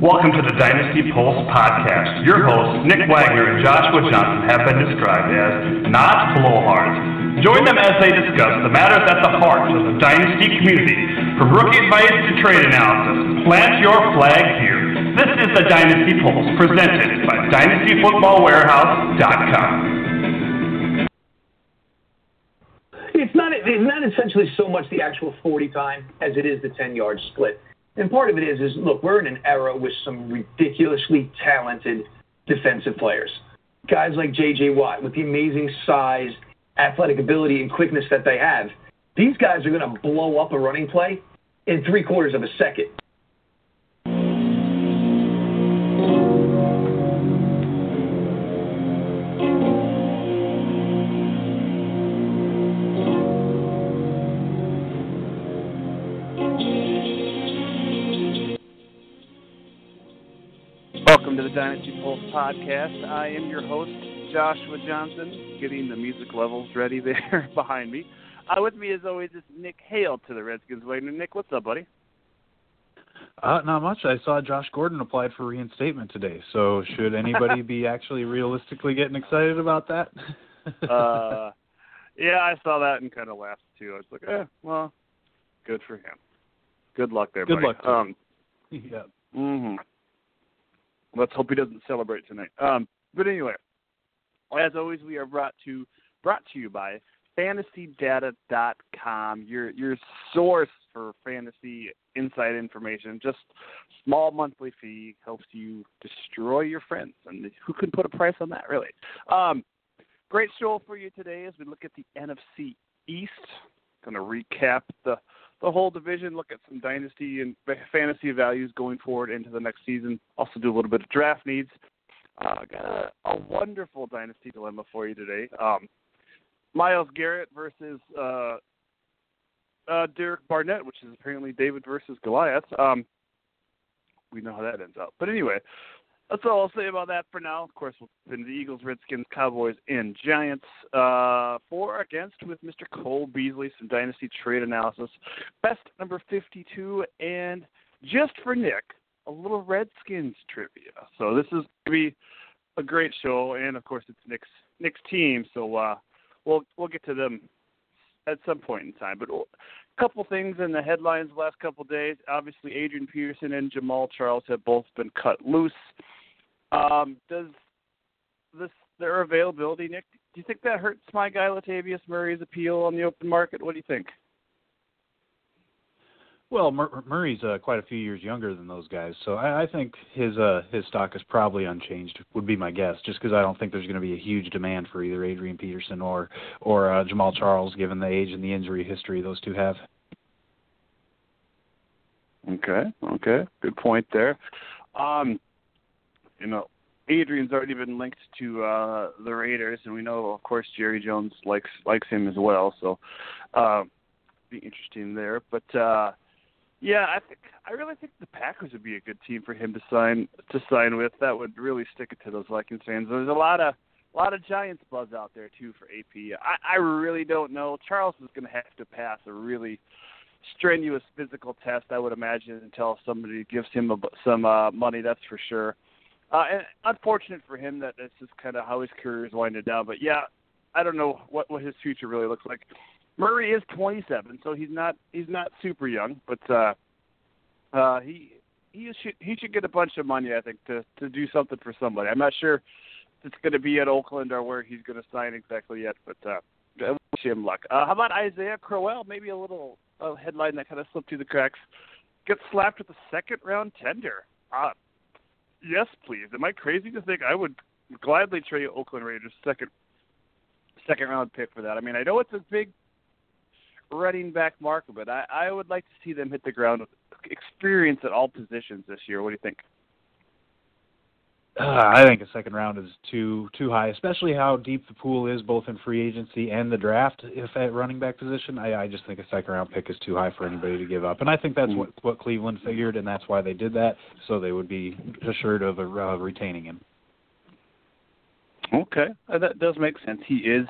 Welcome to the Dynasty Pulse podcast. Your hosts, Nick Wagner and Joshua Johnson, have been described as not blowhards. Join them as they discuss the matters at the heart of the Dynasty community. From rookie advice to trade analysis, plant your flag here. This is the Dynasty Pulse, presented by DynastyFootballWarehouse.com. It's not, it's not essentially so much the actual 40 time as it is the 10 yard split. And part of it is, is look, we're in an era with some ridiculously talented defensive players. Guys like J.J. Watt, with the amazing size, athletic ability, and quickness that they have, these guys are going to blow up a running play in three quarters of a second. The Dynasty Pulse podcast. I am your host, Joshua Johnson, getting the music levels ready there behind me. Uh, with me, as always, is Nick Hail to the Redskins Wagner. Nick, what's up, buddy? Uh, not much. I saw Josh Gordon applied for reinstatement today. So should anybody be actually realistically getting excited about that? uh, yeah, I saw that and kind of laughed too. I was like, eh, well, good for him. Good luck there, Good buddy. luck to um, yeah. hmm Let's hope he doesn't celebrate tonight. Um, but anyway, as always, we are brought to brought to you by FantasyData.com, your your source for fantasy inside information. Just small monthly fee helps you destroy your friends, and who can put a price on that, really? Um, great show for you today as we look at the NFC East. Going to recap the the whole division, look at some dynasty and fantasy values going forward into the next season. Also do a little bit of draft needs. Uh, got a, a wonderful dynasty dilemma for you today. Um, Myles Garrett versus uh, uh, Derek Barnett, which is apparently David versus Goliath. Um, we know how that ends up. But anyway, that's all I'll say about that for now. Of course, we'll spin the Eagles, Redskins, Cowboys, and Giants. Uh, for against with Mr. Cole Beasley, some dynasty trade analysis. Best number 52, and just for Nick, a little Redskins trivia. So this is going to be a great show, and of course, it's Nick's Nick's team. So uh, we'll we'll get to them at some point in time. But a couple things in the headlines the last couple days. Obviously, Adrian Peterson and Jamaal Charles have both been cut loose. Um, does this their availability, Nick? Do you think that hurts my guy Latavius Murray's appeal on the open market? What do you think? Well, Mur- Murray's uh, quite a few years younger than those guys, so I, I think his uh, his stock is probably unchanged. Would be my guess, just because I don't think there's going to be a huge demand for either Adrian Peterson or or uh, Jamaal Charles, given the age and the injury history those two have. Okay, okay, good point there. Um, you know, Adrian's already been linked to uh, the Raiders, and we know, of course, Jerry Jones likes likes him as well. So, uh, be interesting there. But uh, yeah, I think I really think the Packers would be a good team for him to sign to sign with. That would really stick it to those Vikings fans. There's a lot of a lot of Giants buzz out there too for AP. I, I really don't know. Charles is going to have to pass a really strenuous physical test, I would imagine, until somebody gives him a, some uh, money. That's for sure. Uh, and unfortunate for him that that's just kind of how his career is winding down. But yeah, I don't know what what his future really looks like. Murray is 27, so he's not he's not super young, but uh, uh, he he should he should get a bunch of money, I think, to to do something for somebody. I'm not sure if it's going to be at Oakland or where he's going to sign exactly yet, but uh, I wish him luck. Uh, how about Isaiah Crowell? Maybe a little uh, headline that kind of slipped through the cracks. Gets slapped with a second round tender. Uh, yes, please. Am I crazy to think I would gladly trade Oakland Raiders second second round pick for that? I mean, I know it's a big running back market, but I, I would like to see them hit the ground with experience at all positions this year. What do you think? Uh, I think a second round is too too high, especially how deep the pool is, both in free agency and the draft. If at running back position, I, I just think a second round pick is too high for anybody to give up, and I think that's what what Cleveland figured, and that's why they did that, so they would be assured of uh, retaining him. Okay, uh, that does make sense. He is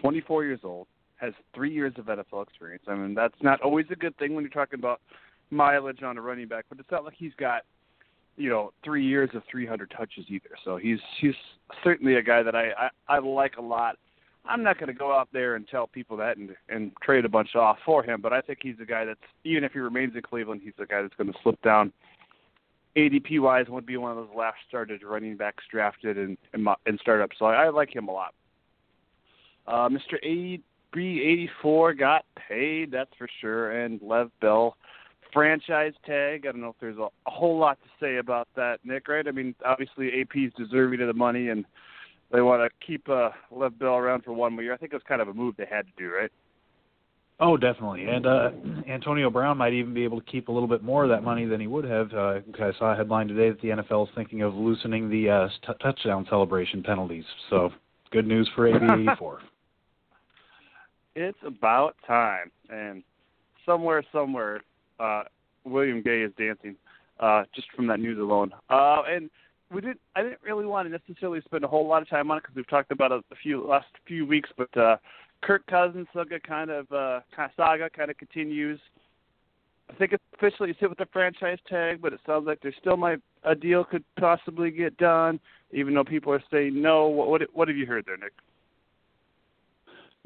24 years old, has three years of NFL experience. I mean, that's not always a good thing when you're talking about mileage on a running back, but it's not like he's got you know, three years of 300 touches either. So he's he's certainly a guy that I I, I like a lot. I'm not going to go out there and tell people that and and trade a bunch off for him, but I think he's a guy that's even if he remains in Cleveland, he's a guy that's going to slip down. ADP wise, and would be one of those last started running backs drafted in in, in startup. So I, I like him a lot. Uh, Mr. AB84 got paid, that's for sure, and Lev Bell franchise tag. I don't know if there's a, a whole lot to say about that, Nick. Right? I mean, obviously AB's deserving of the money, and they want to keep uh, Lev Bell around for one more year. I think it was kind of a move they had to do, right? Oh, definitely. And uh, Antonio Brown might even be able to keep a little bit more of that money than he would have. Uh, I saw a headline today that the NFL is thinking of loosening the uh, t- touchdown celebration penalties. So, good news for AB84. it's about time. And somewhere, somewhere, uh, William Gay is dancing, uh, just from that news alone. Uh, and we didn't. I didn't really want to necessarily spend a whole lot of time on it because we've talked about it a few last few weeks. But uh, Kirk Cousins saga kind of uh, saga kind of continues. I think it's officially sit with the franchise tag, but it sounds like there still might a deal could possibly get done, even though people are saying no. What what, what have you heard there, Nick?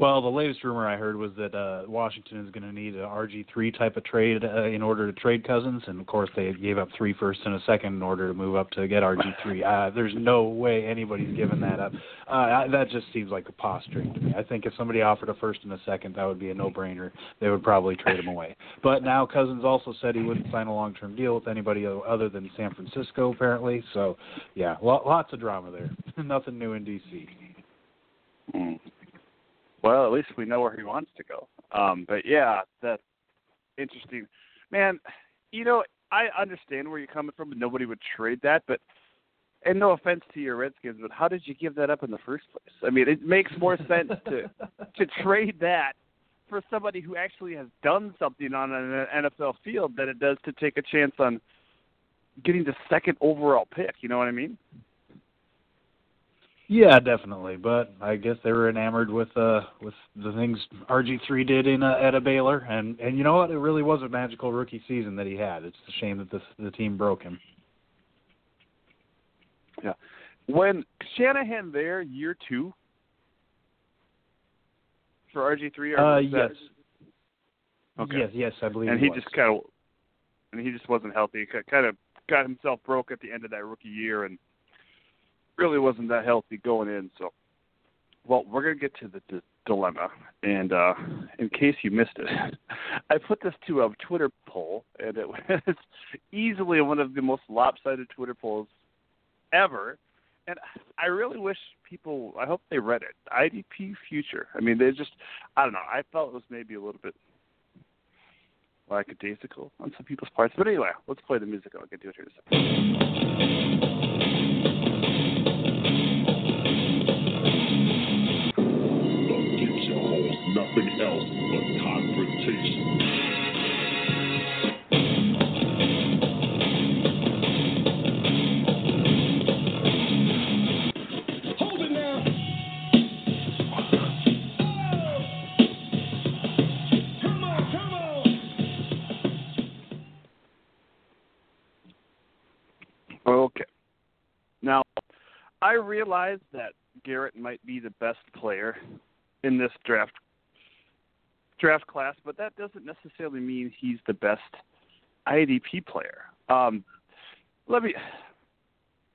Well, the latest rumor I heard was that uh, Washington is going to need an RG3 type of trade uh, in order to trade Cousins, and of course they gave up three firsts and a second in order to move up to get RG3. Uh, there's no way anybody's giving that up. Uh, I, that just seems like a posturing to me. I think if somebody offered a first and a second, that would be a no-brainer. They would probably trade him away. But now Cousins also said he wouldn't sign a long-term deal with anybody other than San Francisco, apparently. So, yeah, lots of drama there. Nothing new in DC. Mm. Well, at least we know where he wants to go. Um, but yeah, that's interesting. Man, you know, I understand where you're coming from, and nobody would trade that, but and no offense to your Redskins, but how did you give that up in the first place? I mean, it makes more sense to to trade that for somebody who actually has done something on an NFL field than it does to take a chance on getting the second overall pick. You know what I mean? Yeah, definitely. But I guess they were enamored with uh with the things RG three did in uh, at a Baylor, and and you know what? It really was a magical rookie season that he had. It's a shame that the the team broke him. Yeah, when Shanahan there year two for RG three. Uh, yes. Okay. Yes, yes, I believe. And he, he just kind of, and he just wasn't healthy. Kind of got himself broke at the end of that rookie year, and really wasn't that healthy going in. So, well, we're gonna get to the d- dilemma, and uh, in case you missed it, I put this to a Twitter poll, and it was easily one of the most lopsided Twitter polls ever. And I really wish people. I hope they read it. IDP future. I mean, they just. I don't know. I felt it was maybe a little bit lackadaisical on some people's parts. But anyway, let's play the music I'll get to it here in a second. Nothing else but confrontation. Okay. Now, I realize that Garrett might be the best player in this draft draft class, but that doesn't necessarily mean he's the best IDP player. Um, let me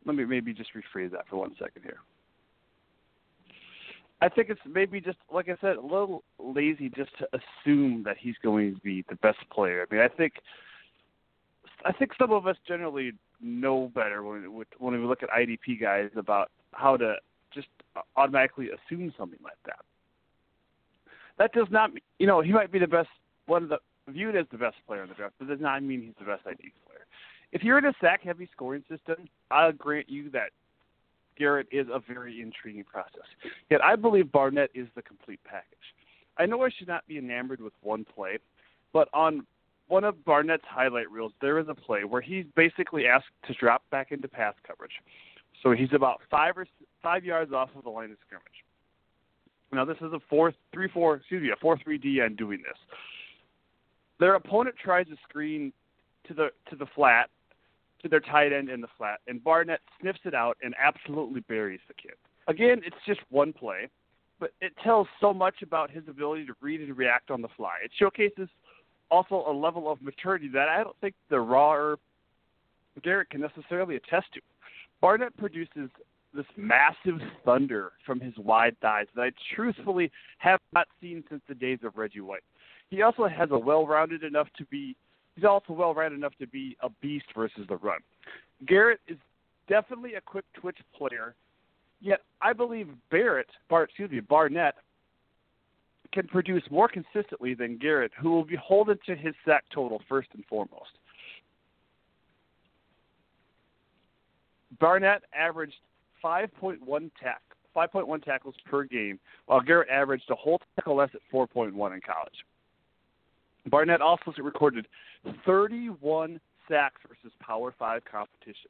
let me maybe just rephrase that for one second here. I think it's maybe just like I said, a little lazy just to assume that he's going to be the best player. I mean, I think I think some of us generally know better when when we look at IDP guys about how to just automatically assume something like that that does not you know he might be the best one of the viewed as the best player in the draft, but does not mean he's the best ID player. If you're in a sack heavy scoring system, I'll grant you that Garrett is a very intriguing process. Yet I believe Barnett is the complete package. I know I should not be enamored with one play, but on one of Barnett's highlight reels, there is a play where he's basically asked to drop back into pass coverage. So he's about five or five yards off of the line of scrimmage. Now this is a four three four excuse me a four three DN doing this. Their opponent tries to screen to the to the flat to their tight end in the flat, and Barnett sniffs it out and absolutely buries the kid. Again, it's just one play, but it tells so much about his ability to read and react on the fly. It showcases also a level of maturity that I don't think the raw Garrett can necessarily attest to. Barnett produces this massive thunder from his wide thighs that I truthfully have not seen since the days of Reggie White. He also has a well-rounded enough to be he's also well-rounded enough to be a beast versus the run. Garrett is definitely a quick twitch player, yet I believe Barrett, Bar, excuse me, Barnett can produce more consistently than Garrett, who will be holding to his sack total first and foremost. Barnett averaged 5.1 tack, 5.1 tackles per game, while Garrett averaged a whole tackle less at 4.1 in college. Barnett also recorded 31 sacks versus Power 5 competition.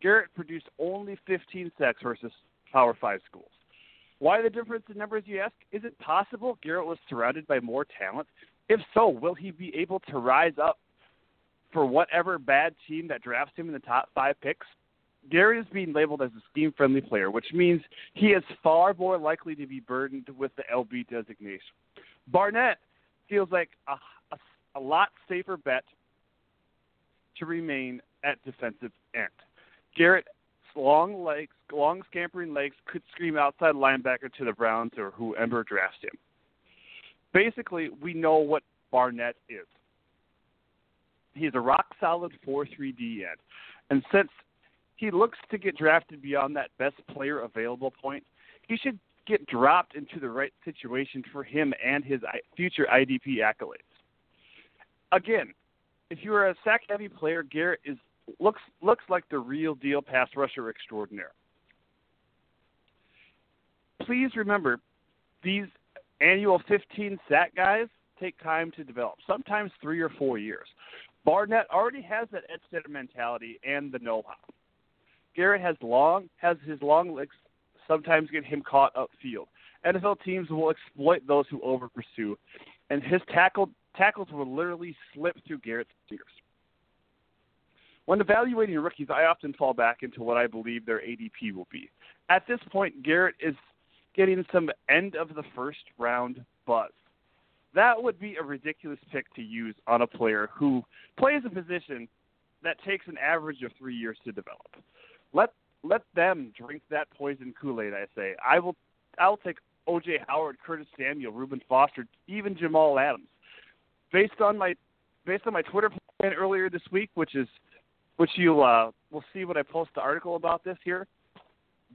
Garrett produced only 15 sacks versus Power 5 schools. Why the difference in numbers, you ask? Is it possible Garrett was surrounded by more talent? If so, will he be able to rise up for whatever bad team that drafts him in the top five picks? Garrett is being labeled as a scheme friendly player, which means he is far more likely to be burdened with the LB designation. Barnett feels like a, a, a lot safer bet to remain at defensive end. Garrett's long legs, long scampering legs could scream outside linebacker to the Browns or whoever drafts him. Basically, we know what Barnett is. He's a rock solid 4 3 D end. And since he looks to get drafted beyond that best player available point, he should get dropped into the right situation for him and his future IDP accolades. Again, if you are a sack heavy player, Garrett is looks looks like the real deal pass rusher extraordinaire. Please remember, these annual 15 sack guys take time to develop, sometimes three or four years. Barnett already has that Ed mentality and the know-how. Garrett has long has his long legs sometimes get him caught upfield. NFL teams will exploit those who over pursue, and his tackle tackles will literally slip through Garrett's fingers. When evaluating rookies, I often fall back into what I believe their ADP will be. At this point, Garrett is getting some end of the first round buzz. That would be a ridiculous pick to use on a player who plays a position that takes an average of three years to develop. Let let them drink that poison Kool Aid. I say I will. I'll take O.J. Howard, Curtis Samuel, Reuben Foster, even Jamal Adams. Based on my based on my Twitter plan earlier this week, which is which you uh, will see when I post the article about this here.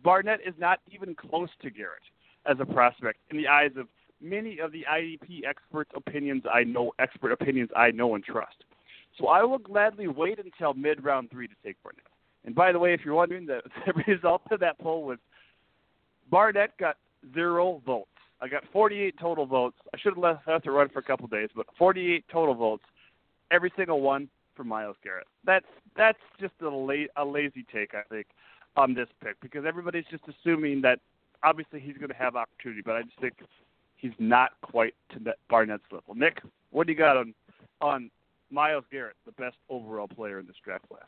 Barnett is not even close to Garrett as a prospect in the eyes of many of the IDP experts' opinions I know expert opinions I know and trust. So I will gladly wait until mid round three to take Barnett. And by the way, if you're wondering, the, the result of that poll was Barnett got zero votes. I got 48 total votes. I should have left, it run for a couple days, but 48 total votes. Every single one for Myles Garrett. That's that's just a, la- a lazy take, I think, on this pick because everybody's just assuming that obviously he's going to have opportunity, but I just think he's not quite to Barnett's level. Nick, what do you got on on Miles Garrett, the best overall player in this draft class?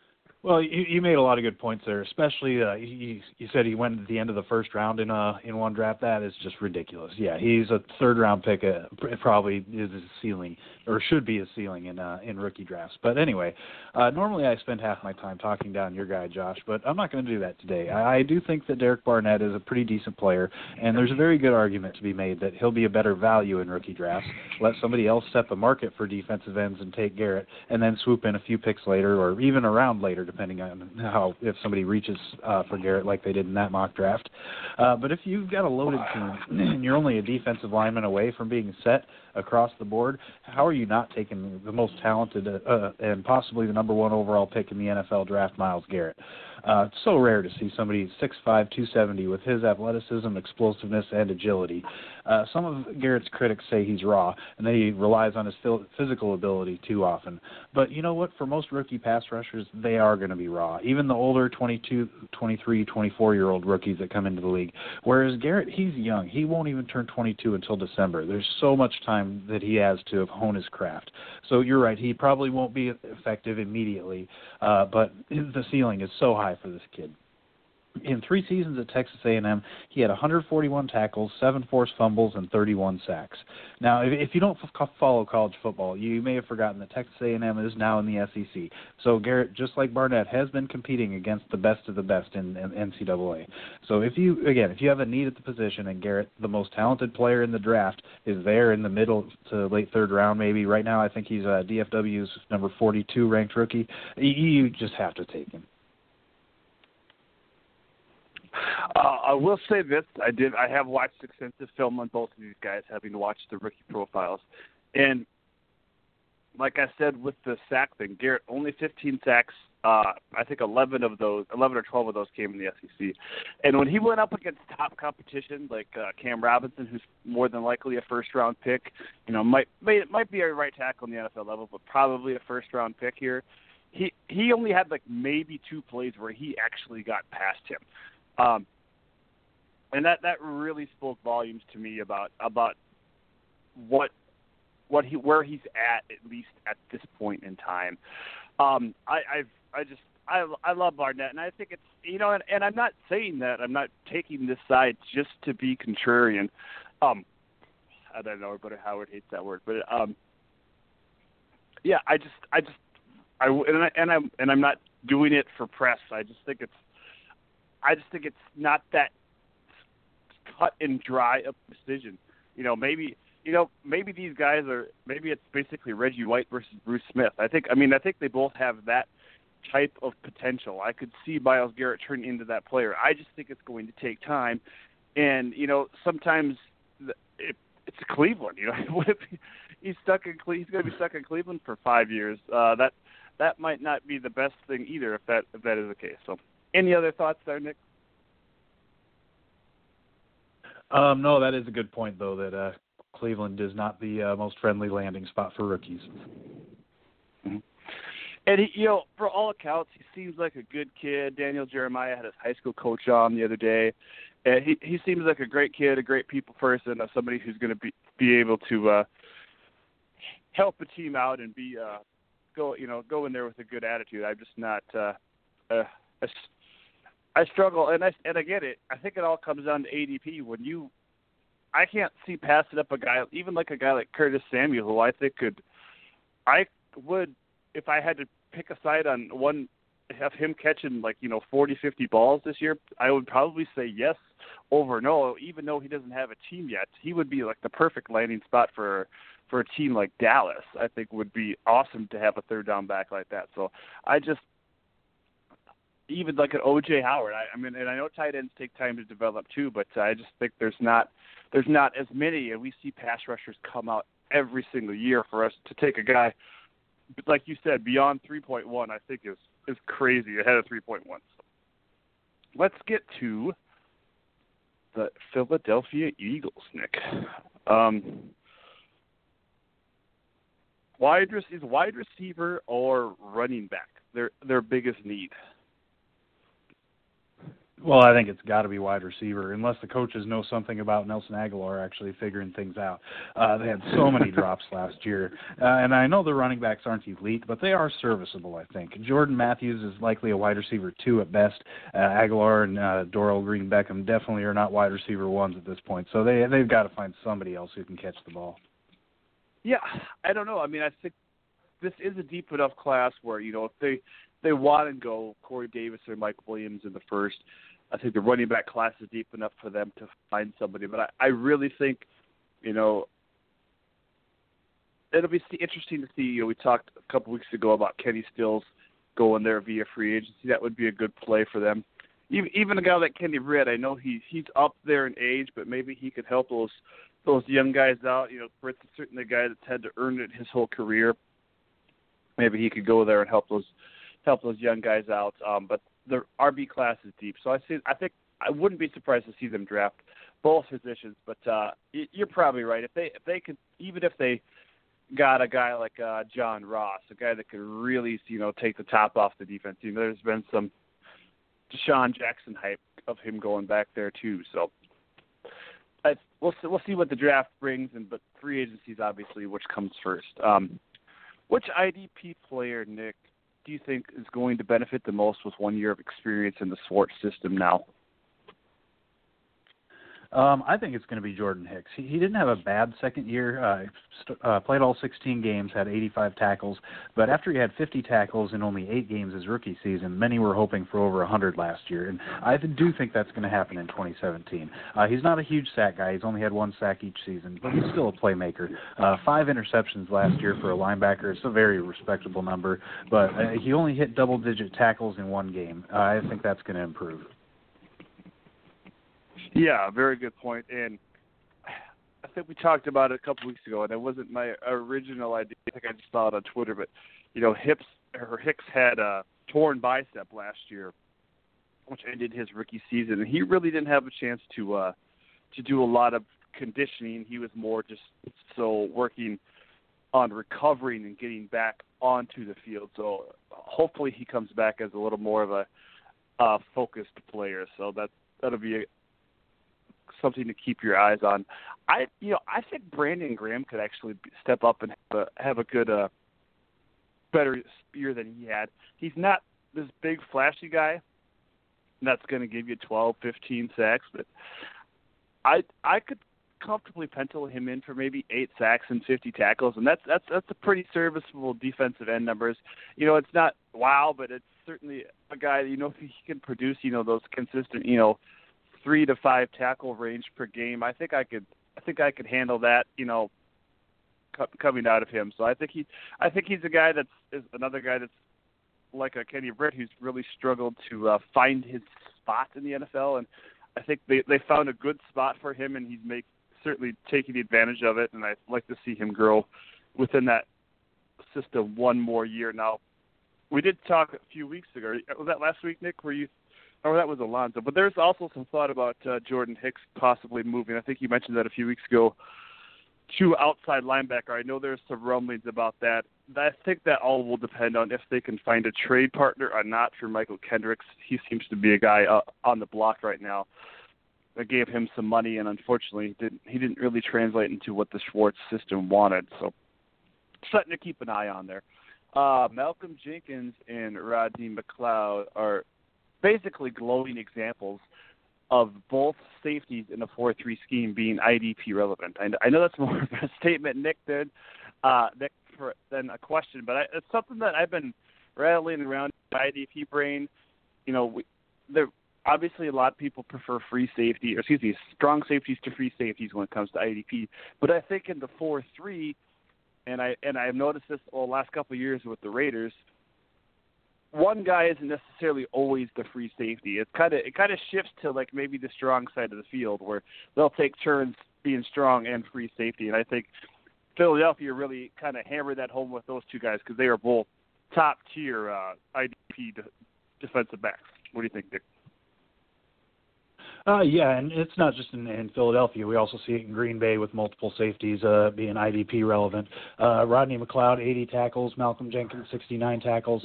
Well, you, you made a lot of good points there. Especially, uh, you, you said he went at the end of the first round in uh in one draft. That is just ridiculous. Yeah, he's a third round pick. Uh, probably is his ceiling, or should be his ceiling in uh, in rookie drafts. But anyway, uh, normally I spend half my time talking down your guy, Josh, but I'm not going to do that today. I, I do think that Derek Barnett is a pretty decent player, and there's a very good argument to be made that he'll be a better value in rookie drafts. Let somebody else set the market for defensive ends and take Garrett, and then swoop in a few picks later, or even a round later depending on how if somebody reaches uh, for Garrett like they did in that mock draft. Uh, but if you've got a loaded team and you're only a defensive lineman away from being set across the board, how are you not taking the most talented uh, and possibly the number one overall pick in the NFL draft, Myles Garrett? Uh, it's so rare to see somebody 6'5", 270 with his athleticism, explosiveness, and agility. Uh, some of Garrett's critics say he's raw and that he relies on his physical ability too often. But you know what? For most rookie pass rushers, they are going to be raw. Even the older 22, 23, 24 year old rookies that come into the league. Whereas Garrett, he's young. He won't even turn 22 until December. There's so much time that he has to hone his craft. So you're right. He probably won't be effective immediately, uh, but the ceiling is so high for this kid in three seasons at Texas A&M, he had 141 tackles, seven forced fumbles, and 31 sacks. Now, if, if you don't f- follow college football, you may have forgotten that Texas A&M is now in the SEC. So Garrett, just like Barnett, has been competing against the best of the best in, in NCAA. So if you, again, if you have a need at the position, and Garrett, the most talented player in the draft, is there in the middle to late third round, maybe right now, I think he's uh, DFW's number 42 ranked rookie. You, you just have to take him. Uh, I will say this: I did. I have watched extensive film on both of these guys, having watched the rookie profiles, and like I said with the sack thing, Garrett only 15 sacks. Uh, I think 11 of those, 11 or 12 of those came in the SEC. And when he went up against top competition like uh, Cam Robinson, who's more than likely a first round pick, you know, might may, might be a right tackle in the NFL level, but probably a first round pick here. He he only had like maybe two plays where he actually got past him. Um, and that that really spoke volumes to me about about what what he where he's at at least at this point in time. Um, I I've I just I I love Barnett, and I think it's you know, and, and I'm not saying that I'm not taking this side just to be contrarian. Um, I don't know, but Howard hates that word, but um, yeah, I just I just I and I and I'm and I'm not doing it for press. I just think it's I just think it's not that cut and dry a decision. You know, maybe you know maybe these guys are maybe it's basically Reggie White versus Bruce Smith. I think I mean I think they both have that type of potential. I could see Myles Garrett turning into that player. I just think it's going to take time, and you know sometimes it, it's Cleveland. You know, what if he's stuck in Cle- he's going to be stuck in Cleveland for five years? Uh, that that might not be the best thing either if that if that is the case. So any other thoughts there, Nick? Um, no, that is a good point, though, that uh, Cleveland is not the uh, most friendly landing spot for rookies. Mm-hmm. And he, you know, for all accounts, he seems like a good kid. Daniel Jeremiah had his high school coach on the other day, and he he seems like a great kid, a great people person, uh, somebody who's going to be be able to uh, help the team out and be uh, go you know go in there with a good attitude. I'm just not uh, uh, I struggle, and I and I get it. I think it all comes down to ADP. When you, I can't see passing up a guy, even like a guy like Curtis Samuel, who I think could, I would, if I had to pick a side on one, have him catching like you know forty, fifty balls this year, I would probably say yes over no. Even though he doesn't have a team yet, he would be like the perfect landing spot for for a team like Dallas. I think would be awesome to have a third down back like that. So I just even like an OJ Howard. I, I mean, and I know tight ends take time to develop too, but I just think there's not there's not as many, and we see pass rushers come out every single year for us to take a guy like you said beyond 3.1. I think is is crazy ahead of 3.1. So let's get to the Philadelphia Eagles, Nick. Um, wide is wide receiver or running back their their biggest need. Well, I think it's got to be wide receiver, unless the coaches know something about Nelson Agholor actually figuring things out. Uh, they had so many drops last year, uh, and I know the running backs aren't elite, but they are serviceable. I think Jordan Matthews is likely a wide receiver two at best. Uh, Agholor and uh, Dorial Green Beckham definitely are not wide receiver ones at this point, so they they've got to find somebody else who can catch the ball. Yeah, I don't know. I mean, I think this is a deep enough class where you know if they they want to go Corey Davis or Mike Williams in the first I think the running back class is deep enough for them to find somebody. But I, I really think, you know, it'll be interesting to see. You know, we talked a couple weeks ago about Kenny Stills going there via free agency. That would be a good play for them. Even even a guy like Kenny Britt, I know he's he's up there in age, but maybe he could help those those young guys out. You know, Britt's certainly a guy that's had to earn it his whole career. Maybe he could go there and help those help those young guys out. Um, but the RB class is deep, so I see. I think I wouldn't be surprised to see them draft both positions. But uh, you're probably right. If they if they could even if they got a guy like uh, John Ross, a guy that could really you know take the top off the defense You know, There's been some DeSean Jackson hype of him going back there too. So I, we'll see, we'll see what the draft brings, and but free agency is obviously which comes first. Um, which IDP player, Nick, do you think is going to benefit the most with one year of experience in the Schwartz system now? Um, I think it's going to be Jordan Hicks. He, he didn't have a bad second year. Uh, st- uh, played all 16 games, had 85 tackles, but after he had 50 tackles in only eight games his rookie season, many were hoping for over 100 last year, and I do think that's going to happen in 2017. Uh, he's not a huge sack guy. He's only had one sack each season, but he's still a playmaker. Uh, five interceptions last year for a linebacker. It's a very respectable number, but uh, he only hit double-digit tackles in one game. Uh, I think that's going to improve. Yeah, very good point. And I think we talked about it a couple weeks ago, and it wasn't my original idea. I think I just saw it on Twitter, but you know, Hips or Hicks had a torn bicep last year, which ended his rookie season, and he really didn't have a chance to uh to do a lot of conditioning. He was more just so working on recovering and getting back onto the field. So hopefully he comes back as a little more of a uh, focused player. So that that'll be a, something to keep your eyes on. I you know I think Brandon Graham could actually step up and have a, have a good uh better year than he had. He's not this big flashy guy that's going to give you 12, 15 sacks, but I I could comfortably pencil him in for maybe eight sacks and 50 tackles, and that's that's that's a pretty serviceable defensive end numbers. You know, it's not wow, but it's certainly a guy. That you know, if he can produce, you know, those consistent, you know, three to five tackle range per game. I think I could I think I could handle that. You know, coming out of him. So I think he I think he's a guy that's is another guy that's like a Kenny Britt who's really struggled to uh, find his spot in the NFL, and I think they they found a good spot for him, and he's make certainly taking advantage of it. And I'd like to see him grow within that system one more year. Now, we did talk a few weeks ago. Was that last week, Nick? Where you or that was Alonso. But there's also some thought about uh, Jordan Hicks possibly moving. I think you mentioned that a few weeks ago to outside linebacker. I know there's some rumblings about that. I think that all will depend on if they can find a trade partner or not for Mychal Kendricks. He seems to be a guy uh, on the block right now. I gave him some money, and unfortunately, didn't, he didn't really translate into what the Schwartz system wanted. So, something to keep an eye on there. Uh, Malcolm Jenkins and Rodney McLeod are basically glowing examples of both safeties in a 4-3 scheme being IDP relevant. I, I know that's more of a statement, Nick, than uh, Nick for, than a question, but I, it's something that I've been rattling around the IDP brain. You know, we, there obviously a lot of people prefer free safety, or excuse me, strong safeties to free safeties when it comes to IDP. But I think in the 4-3, and I and I've noticed this the last couple of years with the Raiders – one guy isn't necessarily always the free safety. It's kind of it kind of shifts to like maybe the strong side of the field where they'll take turns being strong and free safety. And I think Philadelphia really kind of hammered that home with those two guys because they are both top tier uh, IDP de- defensive backs. What do you think, Dick? Uh, yeah, and it's not just in, in Philadelphia. We also see it in Green Bay with multiple safeties uh, being IDP relevant. Uh, Rodney McLeod, 80 tackles. Malcolm Jenkins, 69 tackles.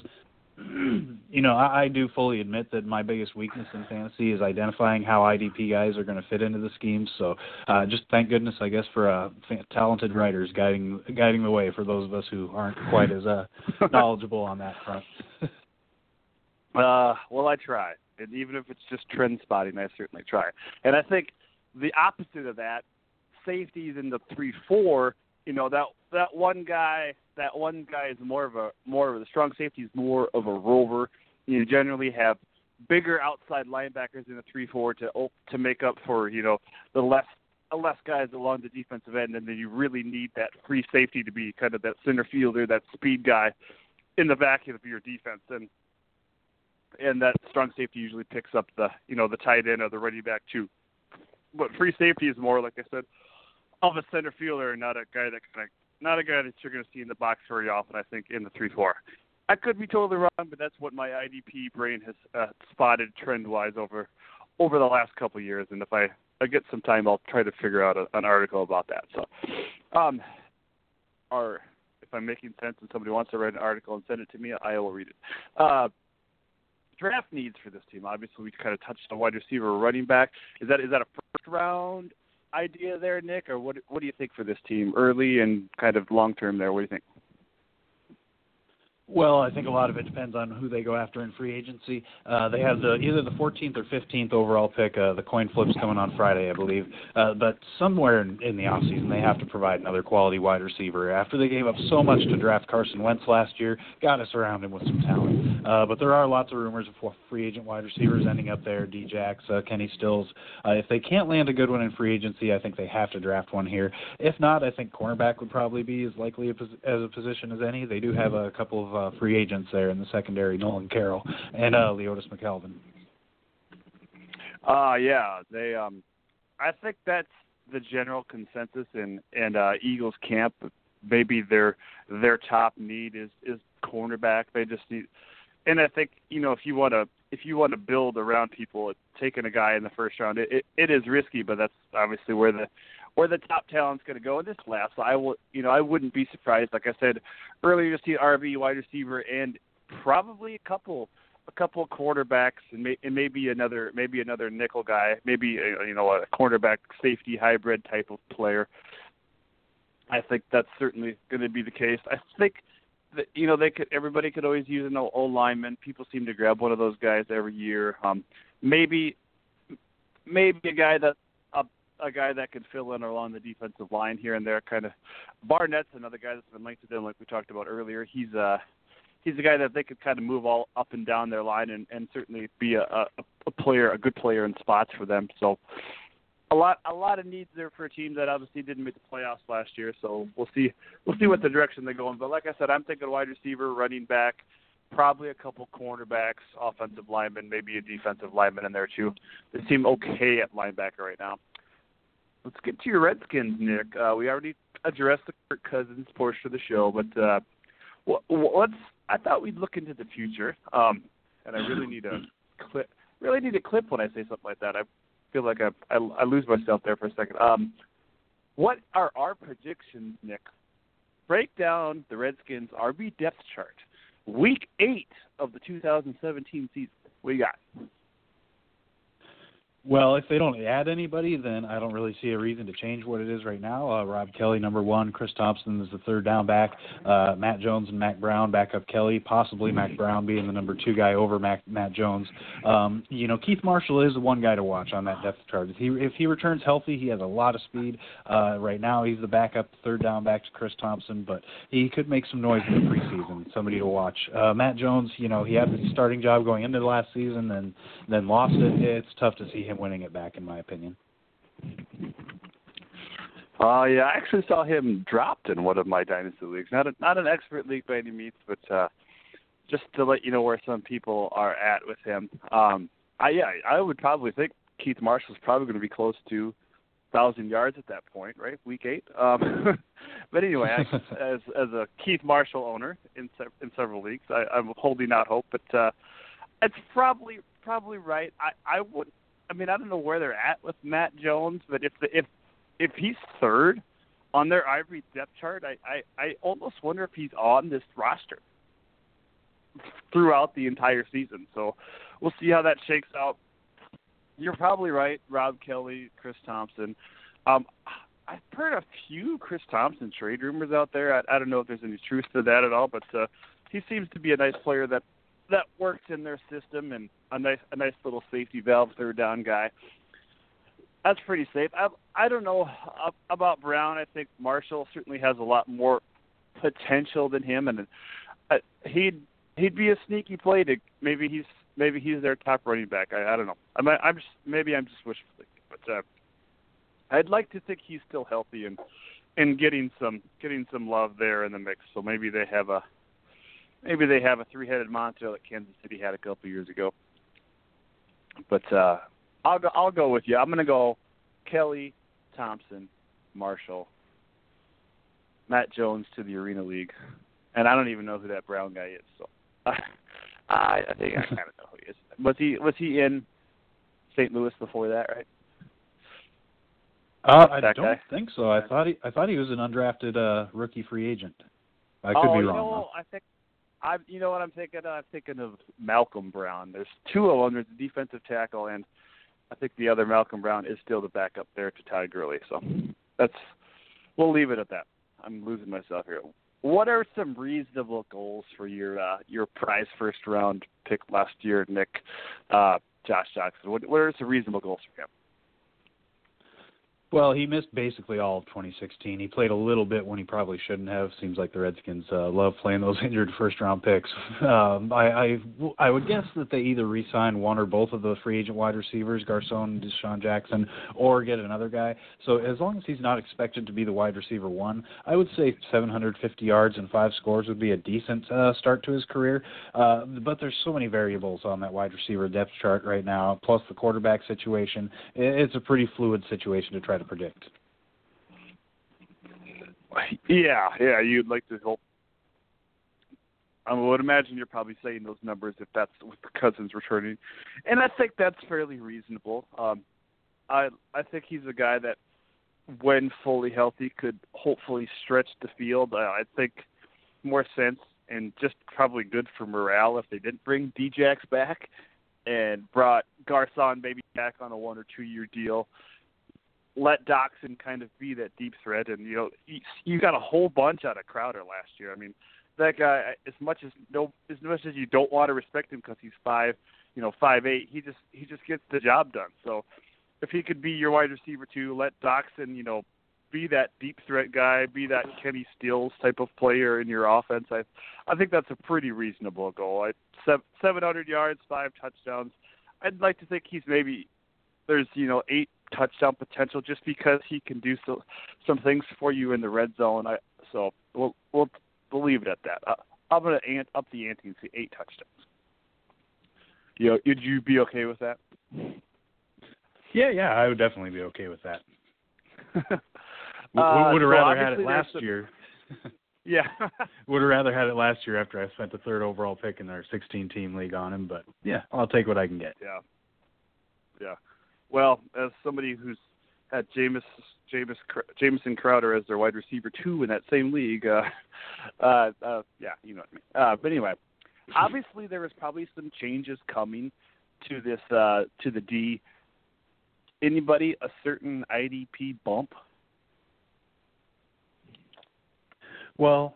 you know, I, I do fully admit that my biggest weakness in fantasy is identifying how IDP guys are going to fit into the schemes. So, uh, just thank goodness, I guess, for uh, talented writers guiding guiding the way for those of us who aren't quite as uh, knowledgeable on that front. uh, well, I try, and even if it's just trend spotting, I certainly try. And I think the opposite of that, safeties in the three four you know that that one guy that one guy is more of a more of the strong safety is more of a rover. You generally have bigger outside linebackers in a three four to oh, to make up for you know the less less guys along the defensive end, and then you really need that free safety to be kind of that center fielder, that speed guy in the vacuum of your defense, and and that strong safety usually picks up the you know the tight end or the running back too. But free safety is more like I said of a center fielder, not a guy that kind of not a guy that you're going to see in the box very often. I think in the three four. I could be totally wrong, but that's what my IDP brain has uh, spotted trend-wise over over the last couple of years. And if I, I get some time, I'll try to figure out a, an article about that. So, um, or if I'm making sense and somebody wants to write an article and send it to me, I will read it. Uh, draft needs for this team. Obviously, we kind of touched on wide receiver, running back. Is that is that a first round idea there, Nick, or what? What do you think for this team, early and kind of long term there? What do you think? Well, I think a lot of it depends on who they go after in free agency. Uh, they have the either the 14th or 15th overall pick. Uh, the coin flip's coming on Friday, I believe. Uh, but somewhere in, in the offseason, they have to provide another quality wide receiver. After they gave up so much to draft Carson Wentz last year, got to surround him with some talent. Uh, but there are lots of rumors of free agent wide receivers ending up there. Djax, uh, Kenny Stills. Uh, if they can't land a good one in free agency, I think they have to draft one here. If not, I think cornerback would probably be as likely a, as a position as any. They do have a couple of uh, free agents there in the secondary, Nolan Carroll and uh, Leodis McKelvin. Uh yeah, they um I think that's the general consensus in and uh Eagles camp maybe their their top need is is cornerback. They just need and I think, you know, if you want to if you want to build around people, taking a guy in the first round, it, it, it is risky, but that's obviously where the where the top talent's going to go in this class. So I will, you know, I wouldn't be surprised, like I said earlier, to see RB wide receiver and probably a couple, a couple of quarterbacks and, may, and maybe another, maybe another nickel guy, maybe a, you know a cornerback safety hybrid type of player. I think that's certainly going to be the case. I think that you know they could everybody could always use an O lineman. People seem to grab one of those guys every year. Um, maybe maybe a guy that a guy that can fill in along the defensive line here and there. Kind of Barnett's another guy that's been linked to them, like we talked about earlier. He's uh he's a guy that they could kind of move all up and down their line and, and certainly be a, a, a player, a good player in spots for them. So a lot a lot of needs there for a team that obviously didn't make the playoffs last year. So we'll see we'll see what the direction they go in. But like I said, I'm thinking wide receiver, running back, probably a couple cornerbacks, offensive linemen, maybe a defensive lineman in there too. They seem okay at linebacker right now. Let's get to your Redskins, Nick. Uh, we already addressed the Kirk Cousins portion of the show, but uh, let's. I thought we'd look into the future, um, and I really need a clip. Really need a clip when I say something like that. I feel like I I, I lose myself there for a second. Um, what are our predictions, Nick? Break down the Redskins RB depth chart. Week eight of the 2017 season. You got? Well, if they don't add anybody, then I don't really see a reason to change what it is right now. Uh, Rob Kelley, number one. Chris Thompson is the third down back. Uh, Matt Jones and Mack Brown back up Kelley. Possibly Mack Brown being the number two guy over Mac, Matt Jones. Um, you know, Keith Marshall is the one guy to watch on that depth chart. If he if he returns healthy, he has a lot of speed. Uh, right now, he's the backup third down back to Chris Thompson, but he could make some noise in the preseason. Somebody to watch. Uh, Matt Jones, you know, he had the starting job going into the last season, and then lost it. It's tough to see him winning it back, in my opinion. Uh, yeah, I actually saw him dropped in one of my dynasty leagues. Not a, not an expert league by any means, but uh, just to let you know where some people are at with him. Um, I yeah, I would probably think Keith Marshall's probably going to be close to thousand yards at that point, right? Week eight. Um, but anyway, I, as as a Keith Marshall owner in se- in several leagues, I, I'm holding out hope, but uh, it's probably probably right. I I would I mean, I don't know where they're at with Matt Jones, but if the, if if he's third on their ivory depth chart, I, I I almost wonder if he's on this roster throughout the entire season. So we'll see how that shakes out. You're probably right, Rob Kelley, Chris Thompson. Um, I've heard a few Chris Thompson trade rumors out there. I, I don't know if there's any truth to that at all, but uh, he seems to be a nice player that that works in their system and a nice a nice little safety valve third down guy. That's pretty safe. I I don't know about Brown. I think Marshall certainly has a lot more potential than him, and uh, he'd he'd be a sneaky play to maybe he's maybe he's their top running back. I, I don't know. I'm I'm just maybe I'm just wishful thinking, but uh, I'd like to think he's still healthy and and getting some getting some love there in the mix. So maybe they have a maybe they have a three-headed monster that Kansas City had a couple years ago. But uh, I'll go. I'll go with you. I'm going to go Kelley Thompson, Marshall, Matt Jones to the Arena League, and I don't even know who that Brown guy is. So I, I think I kind of know who he is. Was he was he in St. Louis before that, right? Uh, I don't guy? think so. I thought he I thought he was an undrafted uh, rookie free agent. I could oh, be wrong. know, I think I you know what I'm thinking. I'm thinking of Malcolm Brown. There's two of them. There's a defensive tackle, and I think the other Malcolm Brown is still the backup there to Todd Gurley. So that's we'll leave it at that. I'm losing myself here. What are some reasonable goals for your uh, your prize first round pick last year, Nick uh, Josh Doctson? What, what are some reasonable goals for him? Well, he missed basically all of 2016. He played a little bit when he probably shouldn't have. Seems like the Redskins uh, love playing those injured first round picks. Um, I, I I would guess that they either re-sign one or both of the free agent wide receivers, Garcon, DeSean Jackson, or get another guy. So as long as he's not expected to be the wide receiver one, I would say 750 yards and five scores would be a decent uh, start to his career. Uh, but there's so many variables on that wide receiver depth chart right now, plus the quarterback situation. It's a pretty fluid situation to try to predict. Yeah, yeah, you'd like to hope. I would imagine you're probably saying those numbers if that's with the Cousins returning, and I think that's fairly reasonable. Um, I I think he's a guy that, when fully healthy, could hopefully stretch the field. Uh, I think more sense and just probably good for morale if they didn't bring Djax back and brought Garcon maybe back on a one or two year deal let Doctson kind of be that deep threat. And you know, you, got a whole bunch out of Crowder last year. I mean, that guy, as much as no, as much as you don't want to respect him because he's five, you know, five eight, he just he just gets the job done. So if he could be your wide receiver too, let Doctson, you know, be that deep threat guy, be that Kenny Stills type of player in your offense. I I think that's a pretty reasonable goal. I 700 yards, five touchdowns. I'd like to think he's maybe there's you know eight touchdown potential just because he can do so, some things for you in the red zone. I so we'll we'll, we'll leave it at that. Uh, I'm gonna ant up the ante and see eight touchdowns. You know, would you be okay with that? Yeah, yeah, I would definitely be okay with that. Uh, would have so rather had it last some- year. Yeah. Would have rather had it last year after I spent the third overall pick in our 16 team league on him, but yeah, I'll take what I can get. Yeah. Yeah. Well, as somebody who's had Jameis, Jameis, Jamison Crowder as their wide receiver two in that same league, uh, uh, uh, yeah, you know what I mean. Uh, but anyway, obviously there is probably some changes coming to this uh, to the D. Anybody a certain IDP bump? Well,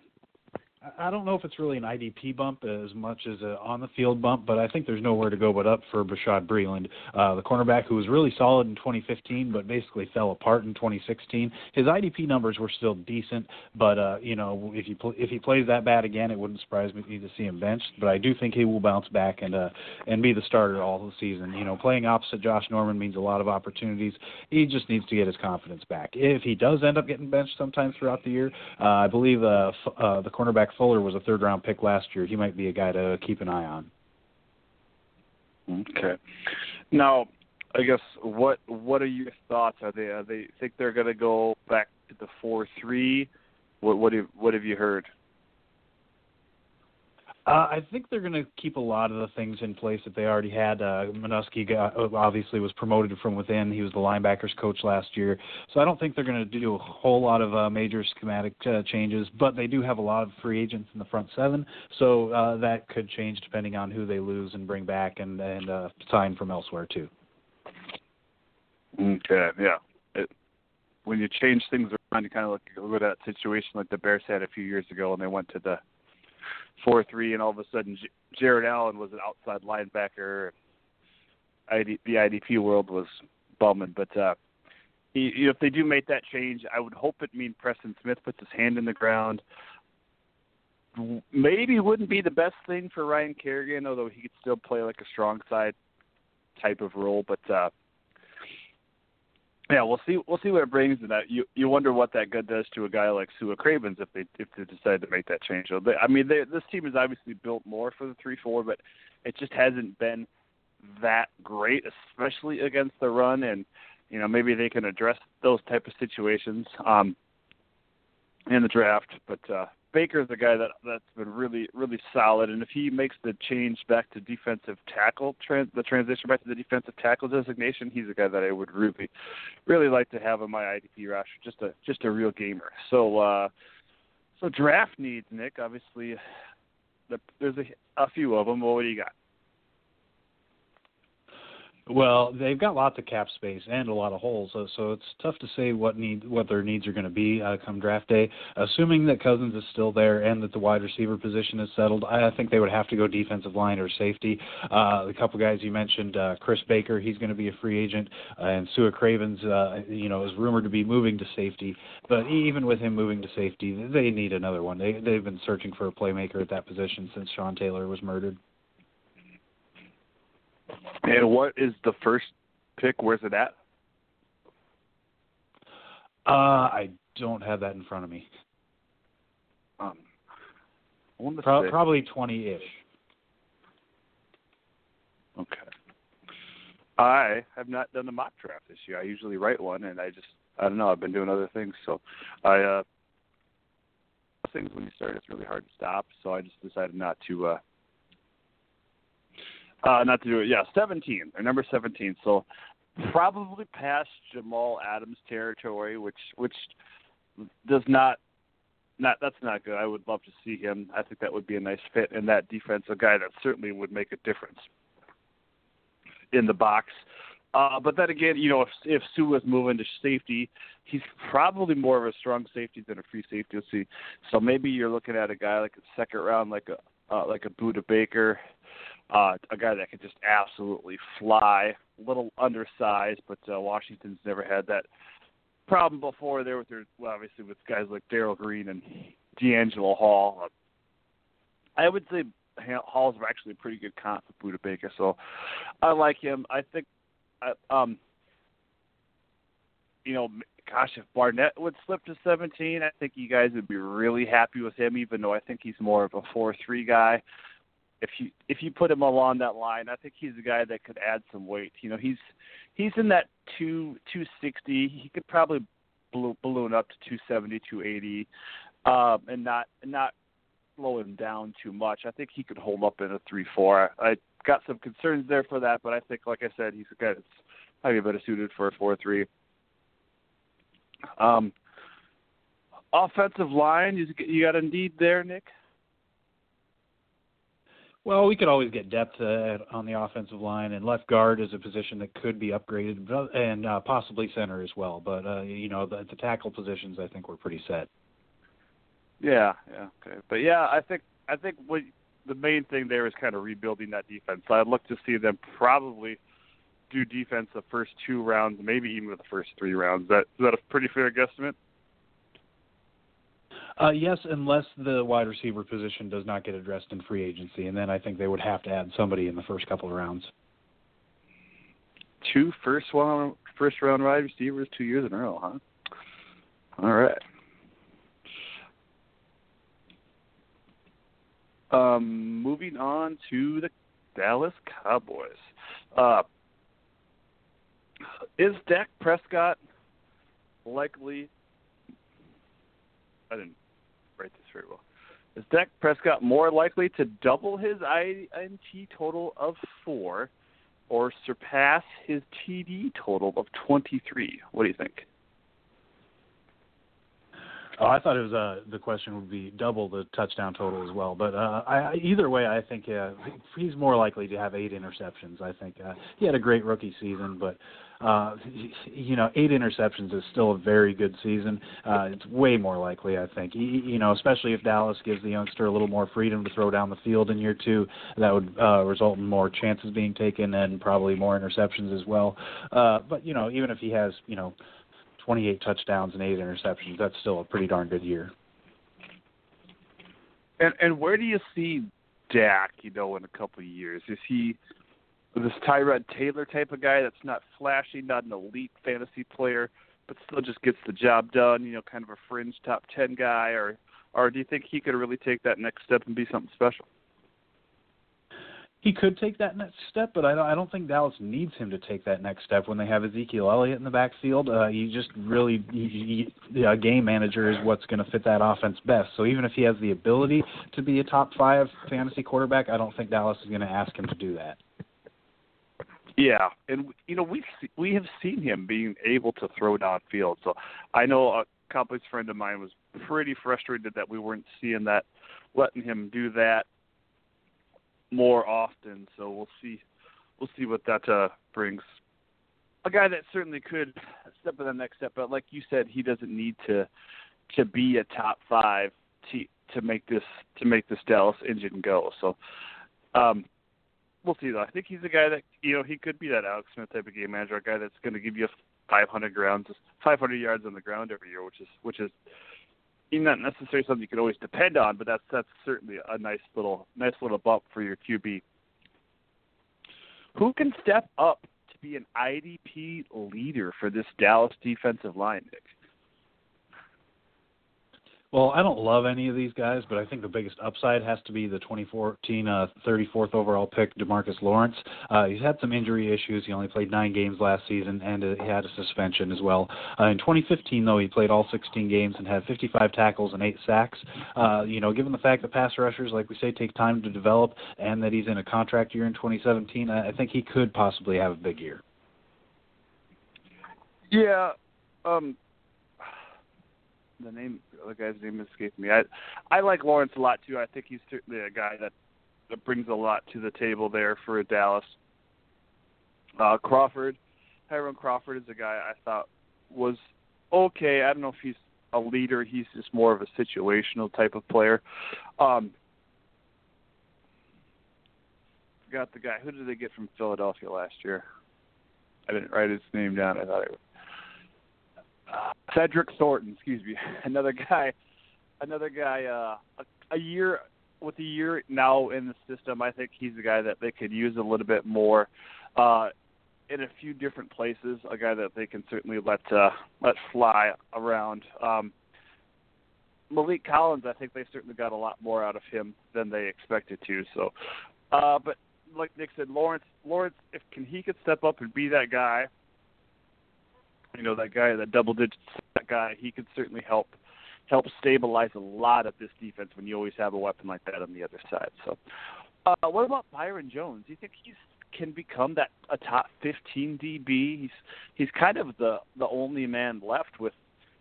I- don't know if it's really an IDP bump as much as an on the field bump, but I think there's nowhere to go but up for Bashaud Breeland, uh, the cornerback who was really solid in 2015, but basically fell apart in 2016. His IDP numbers were still decent, but uh, you know if he pl- if he plays that bad again, it wouldn't surprise me to see him benched. But I do think he will bounce back and uh, and be the starter all the season. You know, playing opposite Josh Norman means a lot of opportunities. He just needs to get his confidence back. If he does end up getting benched sometime throughout the year, uh, I believe uh, F- uh, the cornerback Fuller was a third round pick last year. He might be a guy to keep an eye on. Okay. Now, I guess what what are your thoughts? Are they are they think they're going to go back to the four three? What what have what have you heard? Uh, I think they're going to keep a lot of the things in place that they already had. Uh, Manusky got, obviously was promoted from within. He was the linebackers coach last year, so I don't think they're going to do a whole lot of uh, major schematic uh, changes. But they do have a lot of free agents in the front seven, so uh, that could change depending on who they lose and bring back and and uh, sign from elsewhere too. Okay, yeah. It, when you change things around, you kind of look, look at that situation like the Bears had a few years ago, and they went to the four three, and all of a sudden Jared Allen was an outside linebacker. ID, the IDP world was bumming, but uh, he, you know, if they do make that change, I would hope it mean Preston Smith puts his hand in the ground. Maybe wouldn't be the best thing for Ryan Kerrigan, although he could still play like a strong side type of role, but. uh yeah, we'll see. We'll see what it brings, and that you you wonder what that good does to a guy like Su'a Cravens if they if they decide to make that change. So they, I mean, they, this team is obviously built more for the three four, but it just hasn't been that great, especially against the run. And you know, maybe they can address those type of situations um, in the draft. But uh, Baker's a guy that that's been really really solid, and if he makes the change back to defensive tackle, trans, the transition back to the defensive tackle designation, he's a guy that I would really really like to have on my IDP roster. Just a just a real gamer. So uh, so draft needs, Nick. Obviously, the, there's a, a few of them. Well, what do you got? Well, they've got lots of cap space and a lot of holes, so, so it's tough to say what need what their needs are going to be uh, come draft day. Assuming that Cousins is still there and that the wide receiver position is settled, I think they would have to go defensive line or safety. Uh, the couple guys you mentioned, uh, Chris Baker, he's going to be a free agent, uh, and Su'a Cravens, uh, you know, is rumored to be moving to safety. But even with him moving to safety, they need another one. They they've been searching for a playmaker at that position since Sean Taylor was murdered. And what is the first pick? Where's it at? Uh, I don't have that in front of me. Um, I want to Pro- probably twenty-ish. Okay. I have not done a mock draft this year. I usually write one, and I just I don't know. I've been doing other things, so I uh things when you start, it's really hard to stop. So I just decided not to uh uh not to do it. Yeah, seventeen. Or number seventeen. So probably past Jamal Adams territory, which which does not not that's not good. I would love to see him. I think that would be a nice fit in that defense. A guy that certainly would make a difference in the box. Uh, but then again, you know, if if Sue was moving to safety, he's probably more of a strong safety than a free safety. See. So maybe you're looking at a guy like a second round, like a uh, like a Budda Baker, uh, a guy that could just absolutely fly. A little undersized, but uh, Washington's never had that problem before. There with their well, obviously with guys like Darrell Green and DeAngelo Hall. Uh, I would say Hall's actually a pretty good comp for Budda Baker, so I like him. I think, um, you know, gosh, if Barnett would slip to 17, I think you guys would be really happy with him. Even though I think he's more of a four-three guy. If you if you put him along that line, I think he's a guy that could add some weight. You know, he's he's in that two two sixty. He could probably balloon up to two seventy, two eighty, um, and not not slow him down too much. I think he could hold up in a three four. I got some concerns there for that, but I think, like I said, he's a guy that's probably better suited for a four three. Um, offensive line, you you got a need there, Nick. Well, we could always get depth uh, on the offensive line, and left guard is a position that could be upgraded, and uh, possibly center as well. But uh, you know, the, the tackle positions, I think, we're pretty set. Yeah, yeah, okay, but yeah, I think I think what the main thing there is kind of rebuilding that defense. So I'd look to see them probably do defense the first two rounds, maybe even the first three rounds. That is that a pretty fair guesstimate? Uh, yes, unless the wide receiver position does not get addressed in free agency, and then I think they would have to add somebody in the first couple of rounds. Two first round first round wide receivers two years in a row, huh? All right. Um, moving on to the Dallas Cowboys. Uh, is Dak Prescott likely? I didn't this very well. Is Dak Prescott more likely to double his INT total of four, or surpass his TD total of twenty-three? What do you think? Oh, I thought it was uh, the question would be double the touchdown total as well. But uh, I, either way, I think uh, he's more likely to have eight interceptions. I think uh, he had a great rookie season, but uh, you know, eight interceptions is still a very good season. Uh, it's way more likely, I think. You know, especially if Dallas gives the youngster a little more freedom to throw down the field in year two, that would uh, result in more chances being taken and probably more interceptions as well. Uh, but you know, even if he has, you know 28 touchdowns and eight interceptions. That's still a pretty darn good year. And and where do you see Dak? You know, in a couple of years, is he this Tyrod Taylor type of guy that's not flashy, not an elite fantasy player, but still just gets the job done? You know, kind of a fringe top ten guy, or or do you think he could really take that next step and be something special? He could take that next step, but I don't, I don't think Dallas needs him to take that next step when they have Ezekiel Elliott in the backfield. Uh, he just really, he, he, a game manager is what's going to fit that offense best. So even if he has the ability to be a top five fantasy quarterback, I don't think Dallas is going to ask him to do that. Yeah, and you know we we have seen him being able to throw downfield. So I know a complex friend of mine was pretty frustrated that we weren't seeing that, letting him do that more often. So we'll see, we'll see what that uh, brings. A guy that certainly could step in the next step, but like you said, he doesn't need to to be a top five to to make this to make this Dallas engine go. So um, we'll see though. I think he's a guy that you know he could be that Alex Smith type of game manager, a guy that's going to give you 500 grounds, 500 yards on the ground every year, which is which is not necessarily something you can always depend on, but that's that's certainly a nice little nice little bump for your QB. Who can step up to be an IDP leader for this Dallas defensive line, Nick? Well, I don't love any of these guys, but I think the biggest upside has to be the 2014 uh, 34th overall pick, Demarcus Lawrence. Uh, he's had some injury issues. He only played nine games last season, and uh, he had a suspension as well. Uh, in 2015, though, he played all 16 games and had 55 tackles and eight sacks. Uh, you know, given the fact that pass rushers, like we say, take time to develop, and that he's in a contract year in 2017, I, I think he could possibly have a big year. Yeah. Um, the name the guy's name escapes me. I I like Lawrence a lot too. I think he's certainly a guy that that brings a lot to the table there for Dallas. Uh, Crawford, Tyrone Crawford is a guy I thought was okay. I don't know if he's a leader. He's just more of a situational type of player. Um, got the guy. Who did they get from Philadelphia last year? I didn't write his name down. I thought it was uh, Cedric Thornton, excuse me, another guy, another guy. Uh, a, a year with a year now in the system, I think he's a guy that they could use a little bit more uh, in a few different places. A guy that they can certainly let uh, let fly around. Um, Maliek Collins, I think they certainly got a lot more out of him than they expected to. So, uh, but like Nick said, Lawrence, Lawrence, if can he could step up and be that guy you know that guy, that double digit that guy, he could certainly help help stabilize a lot of this defense when you always have a weapon like that on the other side. So, uh, what about Byron Jones? Do you think he's can become that a top 15 DB? He's he's kind of the the only man left with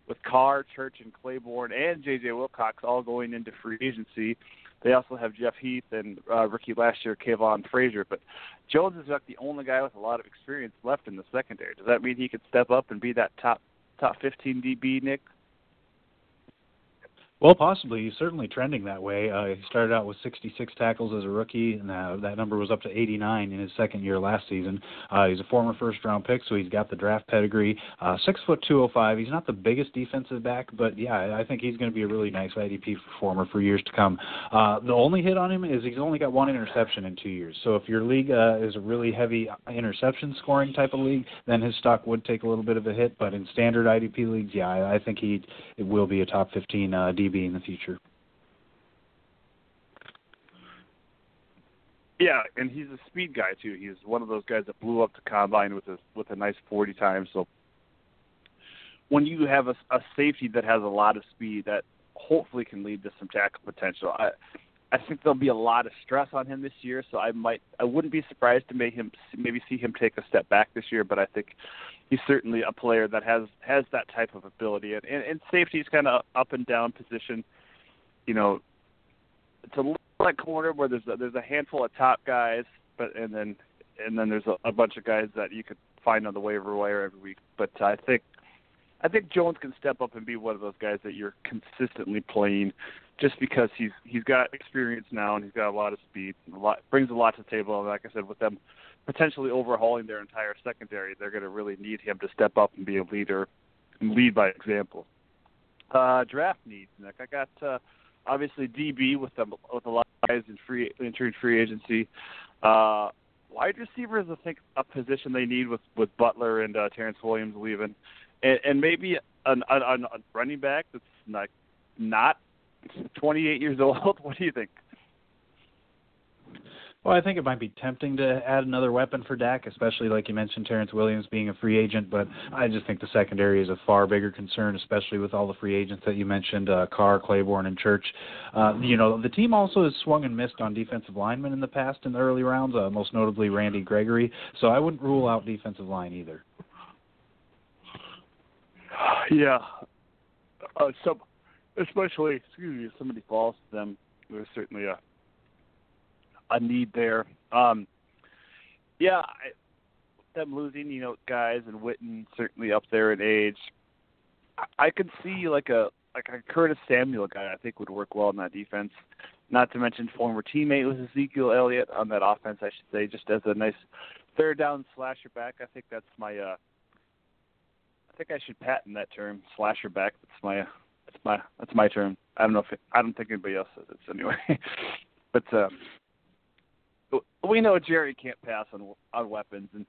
with Carr, Church, and Claiborne, and J.J. Wilcox all going into free agency. They also have Jeff Heath and uh, rookie last year, Kavon Frazier. But Jones is like the only guy with a lot of experience left in the secondary. Does that mean he could step up and be that top top 15 DB, Nick? Well, possibly. He's certainly trending that way. Uh, he started out with 66 tackles as a rookie, and uh, that number was up to 89 in his second year last season. Uh, he's a former first-round pick, so he's got the draft pedigree. Uh, six foot 205. He's not the biggest defensive back, but yeah, I think he's going to be a really nice IDP performer for years to come. Uh, the only hit on him is he's only got one interception in two years. So if your league uh, is a really heavy interception scoring type of league, then his stock would take a little bit of a hit. But in standard IDP leagues, yeah, I, I think he it will be a top 15 uh, be in the future. Yeah, and he's a speed guy too. He's one of those guys that blew up the combine with a with a nice forty time. So when you have a, a safety that has a lot of speed, that hopefully can lead to some tackle potential. I I think there'll be a lot of stress on him this year, so I might I wouldn't be surprised to make him maybe see him take a step back this year. But I think he's certainly a player that has has that type of ability. And and, and safety is kind of up and down position. You know, it's a little like corner where there's a, there's a handful of top guys, but and then and then there's a, a bunch of guys that you could find on the waiver wire every week. But I think I think Jones can step up and be one of those guys that you're consistently playing, just because he's he's got experience now and he's got a lot of speed, and a lot brings a lot to the table. And like I said, with them potentially overhauling their entire secondary, they're going to really need him to step up and be a leader and lead by example. Uh, draft needs, Nick. I got uh, obviously DB with them with a lot of guys in free entering free agency. Uh, wide receiver is I think a position they need with with Butler and uh, Terrence Williams leaving and, and maybe an, a, a running back that's not not 28 years old. What do you think? Well, I think it might be tempting to add another weapon for Dak, especially like you mentioned, Terrence Williams being a free agent. But I just think the secondary is a far bigger concern, especially with all the free agents that you mentioned, uh, Carr, Claiborne, and Church. Uh, you know, the team also has swung and missed on defensive linemen in the past in the early rounds, uh, most notably Randy Gregory. So I wouldn't rule out defensive line either. Yeah, uh, so especially excuse me, if somebody falls to them, there's certainly a a need there. Um, yeah, I, them losing, you know, guys and Witten certainly up there in age. I, I could see like a like a Curtis Samuel guy. I think would work well in that defense. Not to mention former teammate was Ezekiel Elliott on that offense. I should say, just as a nice third down slasher back. I think that's my. uh I think I should patent that term, slasher back. That's my. My. That's my term. I don't know if it, I don't think anybody else says it anyway. but uh, we know Jerry can't pass on on weapons, and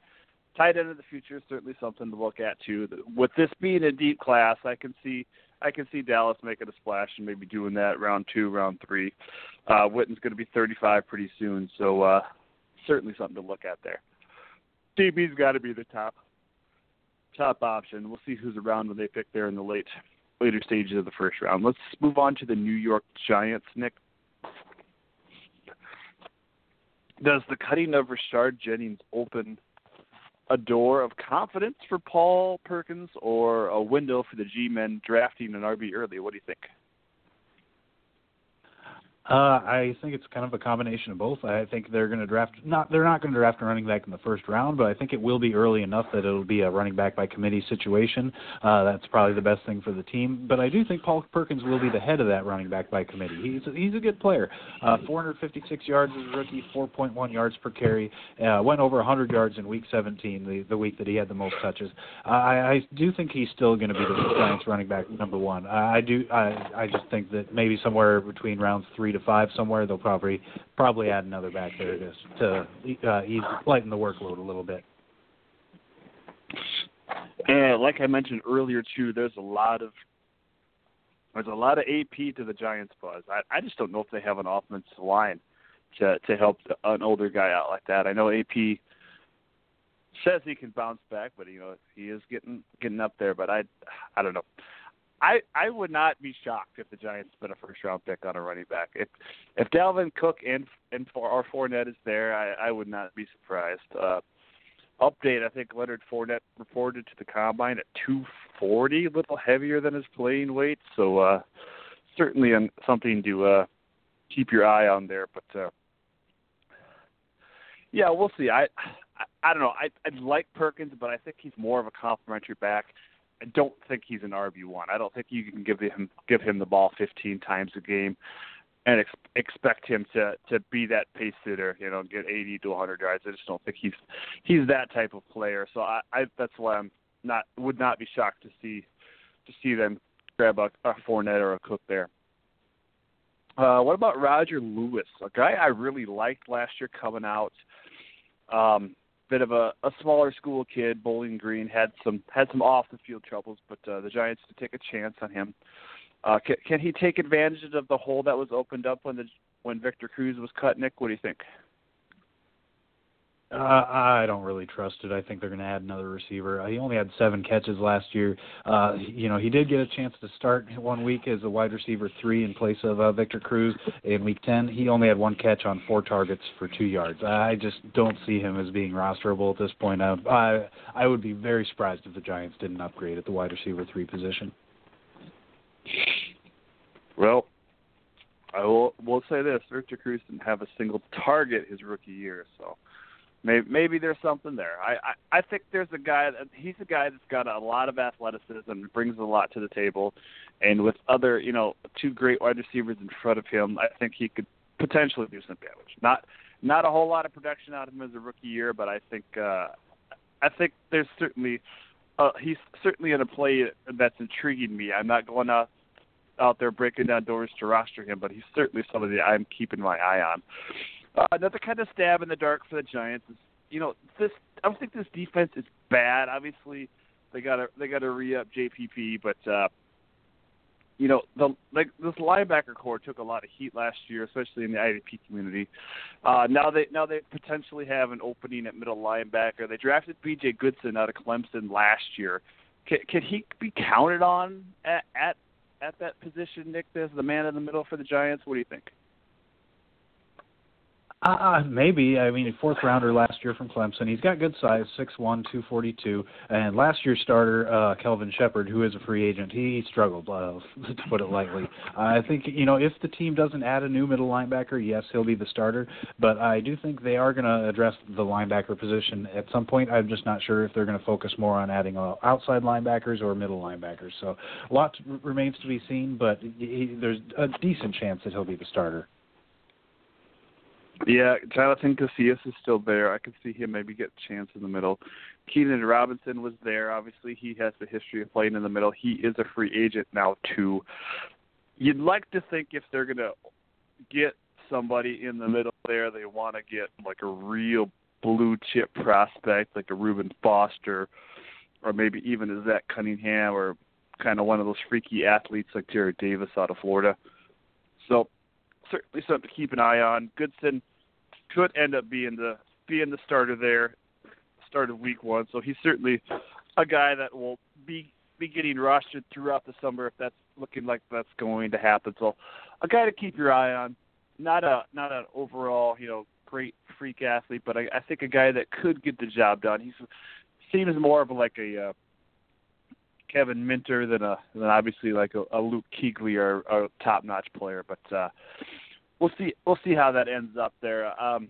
tight end of the future is certainly something to look at too. With this being a deep class, I can see I can see Dallas making a splash and maybe doing that round two, round three. Uh, Witten's going to be 35 pretty soon, so uh, certainly something to look at there. DB's got to be the top top option. We'll see who's around when they pick there in the late later stages of the first round. Let's move on to the New York Giants, Nick. does the cutting of Rashard Jennings open a door of confidence for Paul Perkins or a window for the G men drafting an RB early? What do you think? Uh, I think it's kind of a combination of both. I think they're going to draft not they're not going to draft a running back in the first round, but I think it will be early enough that it'll be a running back by committee situation. Uh, that's probably the best thing for the team. But I do think Paul Perkins will be the head of that running back by committee. He's a, he's a good player. Uh, 456 yards as a rookie, 4.1 yards per carry. Uh, went over 100 yards in Week 17, the the week that he had the most touches. Uh, I, I do think he's still going to be the Giants running back number one. I do. I I just think that maybe somewhere between rounds three to five somewhere, they'll probably probably add another back there to to uh, ease, lighten the workload a little bit. And like I mentioned earlier too, there's a lot of there's a lot of AP to the Giants buzz. I I just don't know if they have an offensive line to to help an older guy out like that. I know AP says he can bounce back, but you know he is getting getting up there. But I I don't know. I I would not be shocked if the Giants spent a first round pick on a running back. If if Dalvin Cook and and for our Fournette is there, I I would not be surprised. Uh, update: I think Leonard Fournette reported to the combine at 240, a little heavier than his playing weight. So uh, certainly something to uh, keep your eye on there. But uh, yeah, we'll see. I I, I don't know. I I like Perkins, but I think he's more of a complimentary back. I don't think he's an RB one. I don't think you can give him give him the ball 15 times a game and ex- expect him to to be that pace sitter, you know, get 80 to 100 yards. I just don't think he's he's that type of player. So I, I that's why I'm not would not be shocked to see to see them grab a, a Fournette or a Cook there. Uh, what about Roger Lewis, a guy I really liked last year coming out. Um, bit of a, a smaller school kid, Bowling Green, had some had some off the field troubles, but uh, the Giants to take a chance on him. Uh, can, can he take advantage of the hole that was opened up when the when Victor Cruz was cut? Nick, what do you think? Uh, I don't really trust it. I think they're going to add another receiver. Uh, he only had seven catches last year. Uh, you know, he did get a chance to start one week as a wide receiver three in place of uh, Victor Cruz in week 10. He only had one catch on four targets for two yards. I just don't see him as being rosterable at this point. I, I, I would be very surprised if the Giants didn't upgrade at the wide receiver three position. Well, I will will say this: Victor Cruz didn't have a single target his rookie year, so maybe maybe there's something there. I, I I think there's a guy that he's a guy that's got a lot of athleticism brings a lot to the table, and with other you know two great wide receivers in front of him, I think he could potentially do some damage. Not not a whole lot of production out of him as a rookie year, but I think uh, I think there's certainly uh, he's certainly in a play that's intriguing me. I'm not going out out there breaking down doors to roster him, but he's certainly somebody I'm keeping my eye on. Uh, another kind of stab in the dark for the Giants is, you know, this. I don't think this defense is bad. Obviously, they got to they got to re up JPP, but uh, you know, the like this linebacker core took a lot of heat last year, especially in the IDP community. Uh, now they now they potentially have an opening at middle linebacker. They drafted B.J. Goodson out of Clemson last year. Can, he be counted on at, at at that position, Nick, as the man in the middle for the Giants? What do you think? Uh, maybe. I mean, fourth rounder last year from Clemson. He's got good size, six one, two forty two. And last year's starter, uh, Kelvin Sheppard, who is a free agent, he struggled, uh, to put it lightly. I think you know if the team doesn't add a new middle linebacker, yes, he'll be the starter. But I do think they are going to address the linebacker position at some point. I'm just not sure if they're going to focus more on adding uh, outside linebackers or middle linebackers. So a lot remains to be seen, but he, there's a decent chance that he'll be the starter. Yeah, Jonathan Casillas is still there. I can see him maybe get a chance in the middle. Keenan Robinson was there. Obviously, he has the history of playing in the middle. He is a free agent now too. You'd like to think if they're going to get somebody in the middle there, they want to get like a real blue chip prospect, like a Reuben Foster, or maybe even a Zach Cunningham, or kind of one of those freaky athletes like Jarrad Davis out of Florida. So certainly something to keep an eye on. Goodson could end up being the being the starter there, start of week one. So he's certainly a guy that will be be getting rostered throughout the summer if that's looking like that's going to happen. So a guy to keep your eye on. Not a not an overall you know great freak athlete, but I, I think a guy that could get the job done. He's seems more of like a uh, Kevin Minter than a than obviously like a, a Luke Kuechly or a top notch player. But uh, we'll see we'll see how that ends up there. Um,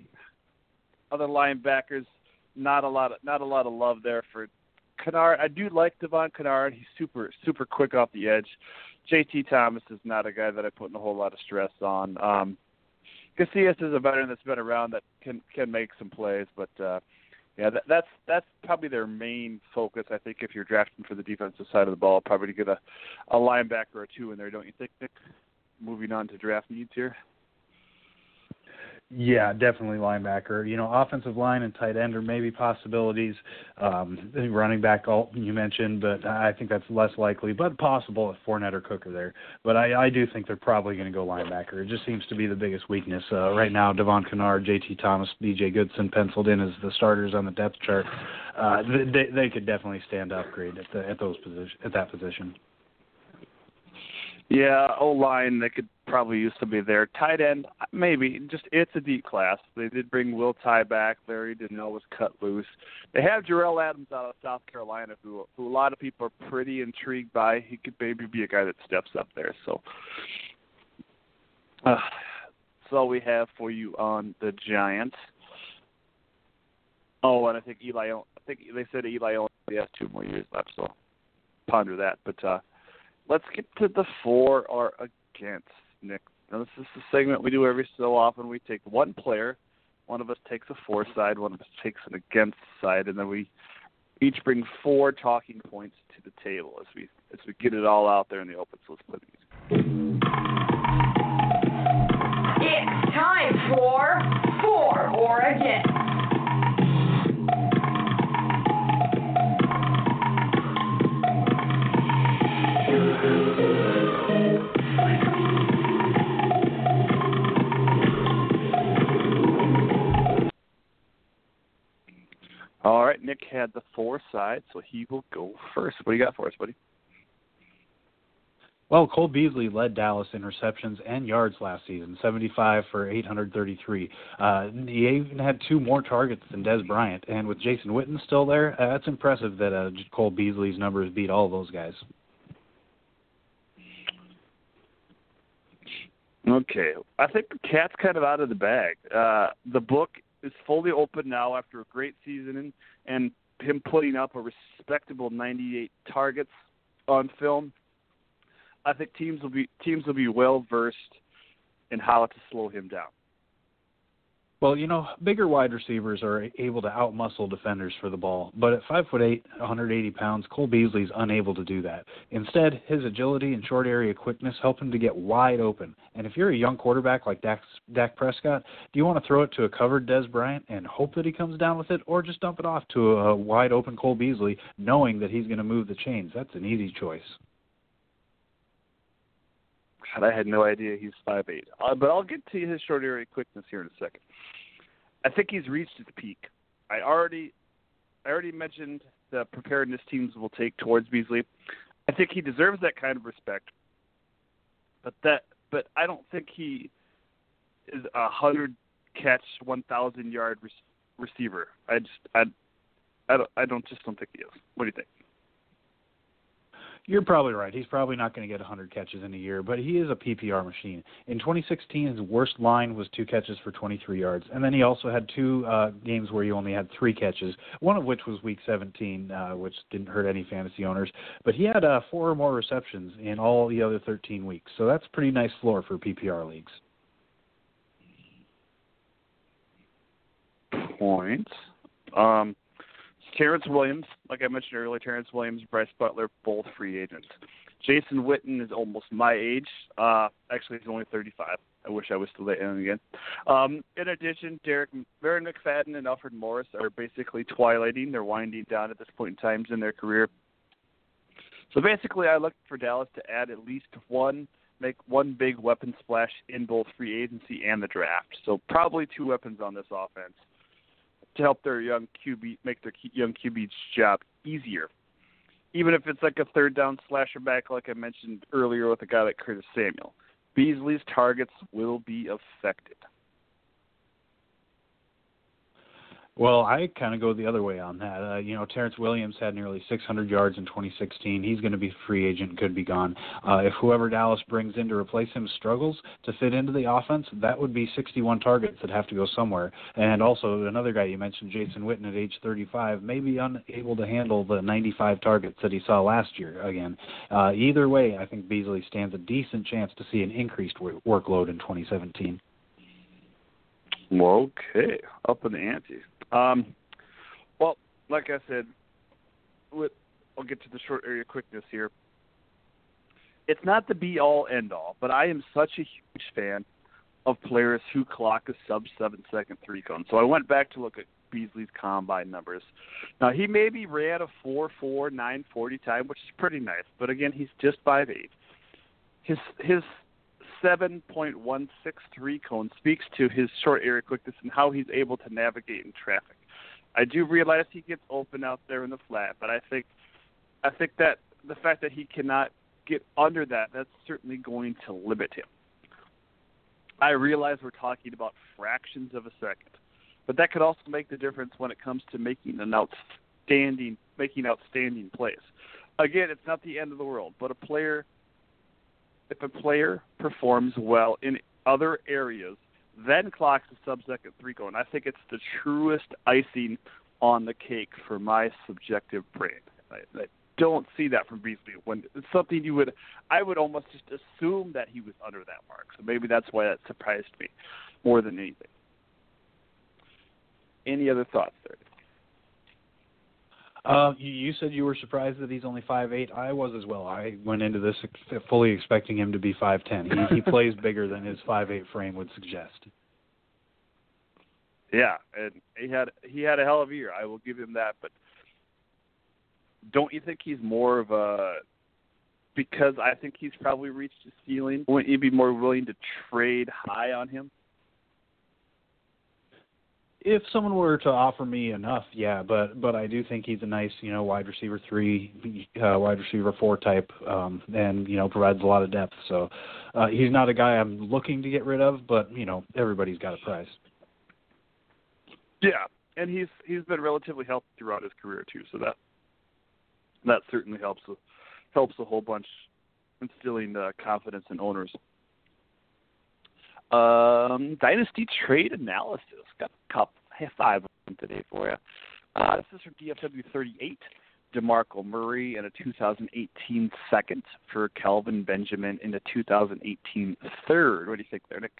other linebackers, not a lot of not a lot of love there for Kennard. I do like Devon Kennard. He's super super quick off the edge. JT Thomas is not a guy that I put in a whole lot of stress on. Um, Casillas is a veteran that's been around that can can make some plays, but uh, yeah, that, that's that's probably their main focus. I think if you're drafting for the defensive side of the ball, probably to get a a linebacker or two in there, don't you think? Nick? Moving on to draft needs here. Yeah, definitely linebacker. You know, offensive line and tight end are maybe possibilities. Um, running back, you mentioned, but I think that's less likely, but possible if Fournette or Cook are there. But I, I do think they're probably going to go linebacker. It just seems to be the biggest weakness uh, right now. Devon Kennard, J.T. Thomas, B.J. Goodson penciled in as the starters on the depth chart. Uh, they, they could definitely stand upgrade at the, at those position at that position. Yeah, O line they could probably used to be there. Tight end, maybe. Just it's a deep class. They did bring Will Tye back. Larry Donnell was cut loose. They have Jerell Adams out of South Carolina, who who a lot of people are pretty intrigued by. He could maybe be a guy that steps up there. So, uh, that's all we have for you on the Giants. Oh, and I think Eli. I think they said Eli only has two more years left, so ponder that. But uh let's get to the for or against, Nick. Now, this is the segment we do every so often. We take one player, one of us takes a for side, one of us takes an against side, and then we each bring four talking points to the table as we as we get it all out there in the open. So let's play the music. It's time for for or against. All right, Nick had the foresight, so he will go first. What do you got for us, buddy? Well, Cole Beasley led Dallas in receptions and yards last season, 75 for 833. Uh, he even had two more targets than Dez Bryant, and with Jason Witten still there, uh, that's impressive that uh, Cole Beasley's numbers beat all those guys. Okay, I think the cat's kind of out of the bag. Uh, the book is fully open now after a great season and, and him putting up a respectable 98 targets on film. I think teams will be teams will be well versed in how to slow him down. Well, you know, bigger wide receivers are able to outmuscle defenders for the ball, but at five foot eight, 180 pounds, Cole Beasley's unable to do that. Instead, his agility and short area quickness help him to get wide open. And if you're a young quarterback like Dak, Dak Prescott, do you want to throw it to a covered Dez Bryant and hope that he comes down with it, or just dump it off to a wide open Cole Beasley, knowing that he's going to move the chains? That's an easy choice. God, I had no idea he's five eight. Uh, but I'll get to his short area quickness here in a second. I think he's reached his peak. I already, I already mentioned the preparedness teams will take towards Beasley. I think he deserves that kind of respect. But that, but I don't think he is a hundred catch, one thousand yard re- receiver. I just, I, I don't, I don't just don't think he is. What do you think? You're probably right. He's probably not going to get 100 catches in a year, but he is a PPR machine. In 2016, his worst line was two catches for 23 yards, and then he also had two uh, games where he only had three catches, one of which was Week 17, uh, which didn't hurt any fantasy owners. But he had uh, four or more receptions in all the other 13 weeks, so that's pretty nice floor for PPR leagues. Points. Um, Terrence Williams, like I mentioned earlier, Terrence Williams, Brice Butler, both free agents. Jason Witten is almost my age. Uh, actually, he's only 35. I wish I was still that young again. Um, in addition, Derek, Darren McFadden and Alfred Morris are basically twilighting. They're winding down at this point in time in their career. So basically, I look for Dallas to add at least one, make one big weapon splash in both free agency and the draft. So probably two weapons on this offense to help their young QB make their young QB's job easier. Even if it's like a third down slasher back, like I mentioned earlier with a guy like Curtis Samuel, Beasley's targets will be affected. Well, I kind of go the other way on that. Uh, you know, Terrence Williams had nearly 600 yards in 2016. He's going to be free agent, could be gone. Uh, if whoever Dallas brings in to replace him struggles to fit into the offense, that would be 61 targets that have to go somewhere. And also, another guy you mentioned, Jason Witten, at age 35, may be unable to handle the 95 targets that he saw last year again. Uh, either way, I think Beasley stands a decent chance to see an increased workload in 2017. Okay, up in the ante. Um, well, like I said, with, I'll get to the short area quickness here. It's not the be all end all, but I am such a huge fan of players who clock a sub seven second three cone. So I went back to look at Beasley's combine numbers. Now he maybe ran a four four nine forty time, which is pretty nice, but again he's just five eight. His his 7.163 cone speaks to his short area quickness and how he's able to navigate in traffic. I do realize he gets open out there in the flat, but I think I think that the fact that he cannot get under that, that's certainly going to limit him. I realize we're talking about fractions of a second, but that could also make the difference when it comes to making an outstanding making outstanding plays. Again, it's not the end of the world, but a player if a player performs well in other areas, then clocks a sub-second three cone. I think it's the truest icing on the cake for my subjective brain. I, I don't see that from Beasley. When it's something you would, I would almost just assume that he was under that mark. So maybe that's why that surprised me more than anything. Any other thoughts there? Uh, you, you said you were surprised that he's only five eight. I was as well. I went into this fully expecting him to be five ten. He, he plays bigger than his five eight frame would suggest. Yeah, and he had he had a hell of a year. I will give him that. But don't you think he's more of a because I think he's probably reached his ceiling? Wouldn't you be more willing to trade high on him? If someone were to offer me enough, yeah, but but I do think he's a nice, you know, wide receiver three, uh, wide receiver four type, um, and you know provides a lot of depth. So uh, he's not a guy I'm looking to get rid of, but you know everybody's got a price. Yeah, and he's he's been relatively healthy throughout his career too, so that that certainly helps helps a whole bunch instilling uh, confidence in owners. Um, dynasty trade analysis. Got a couple, five of them today for you. Uh, this is from DFW 38. DeMarco Murray in a 2018 second for Kelvin Benjamin in a 2018 third. What do you think there, Nick?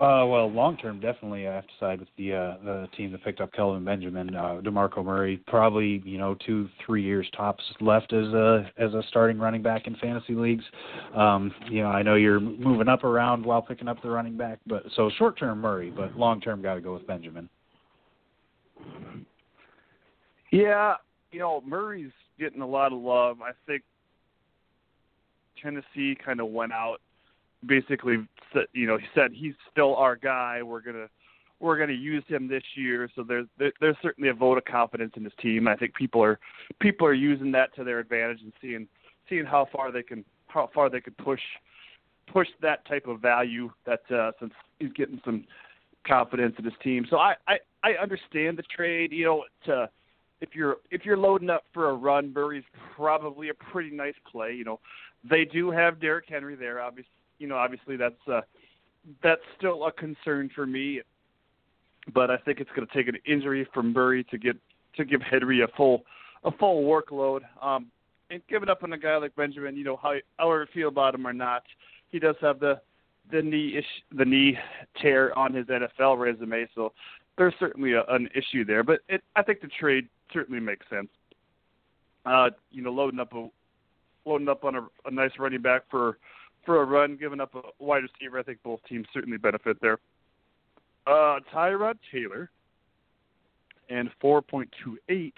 Uh, well, long term, definitely, I have to side with the uh, the team that picked up Kelvin Benjamin, uh, Demarco Murray. Probably, you know, two, three years tops left as a as a starting running back in fantasy leagues. Um, you know, I know you're moving up around while picking up the running back, but so short term Murray, but long term, got to go with Benjamin. Yeah, you know, Murray's getting a lot of love. I think Tennessee kind of went out, basically, said, you know, he said he's still our guy. We're gonna we're to use him this year. So there's there's certainly a vote of confidence in his team. I think people are people are using that to their advantage and seeing seeing how far they can how far they could push push that type of value that uh, since he's getting some confidence in his team. So I I, I understand the trade. You know, to if you're if you're loading up for a run, Murray's probably a pretty nice play. You know, they do have Derrick Henry there. Obviously, you know, obviously that's uh, that's still a concern for me but I think it's going to take an injury from Murray to get to give Henry a full a full workload. Um, and giving up on a guy like Benjamin, you know how however you feel about him or not, he does have the the knee ish, the knee tear on his NFL resume, so there's certainly a, an issue there. But it, I think the trade certainly makes sense. Uh, you know, loading up a loading up on a, a nice running back for for a run, giving up a wide receiver. I think both teams certainly benefit there uh, Tyrod Taylor and 4.28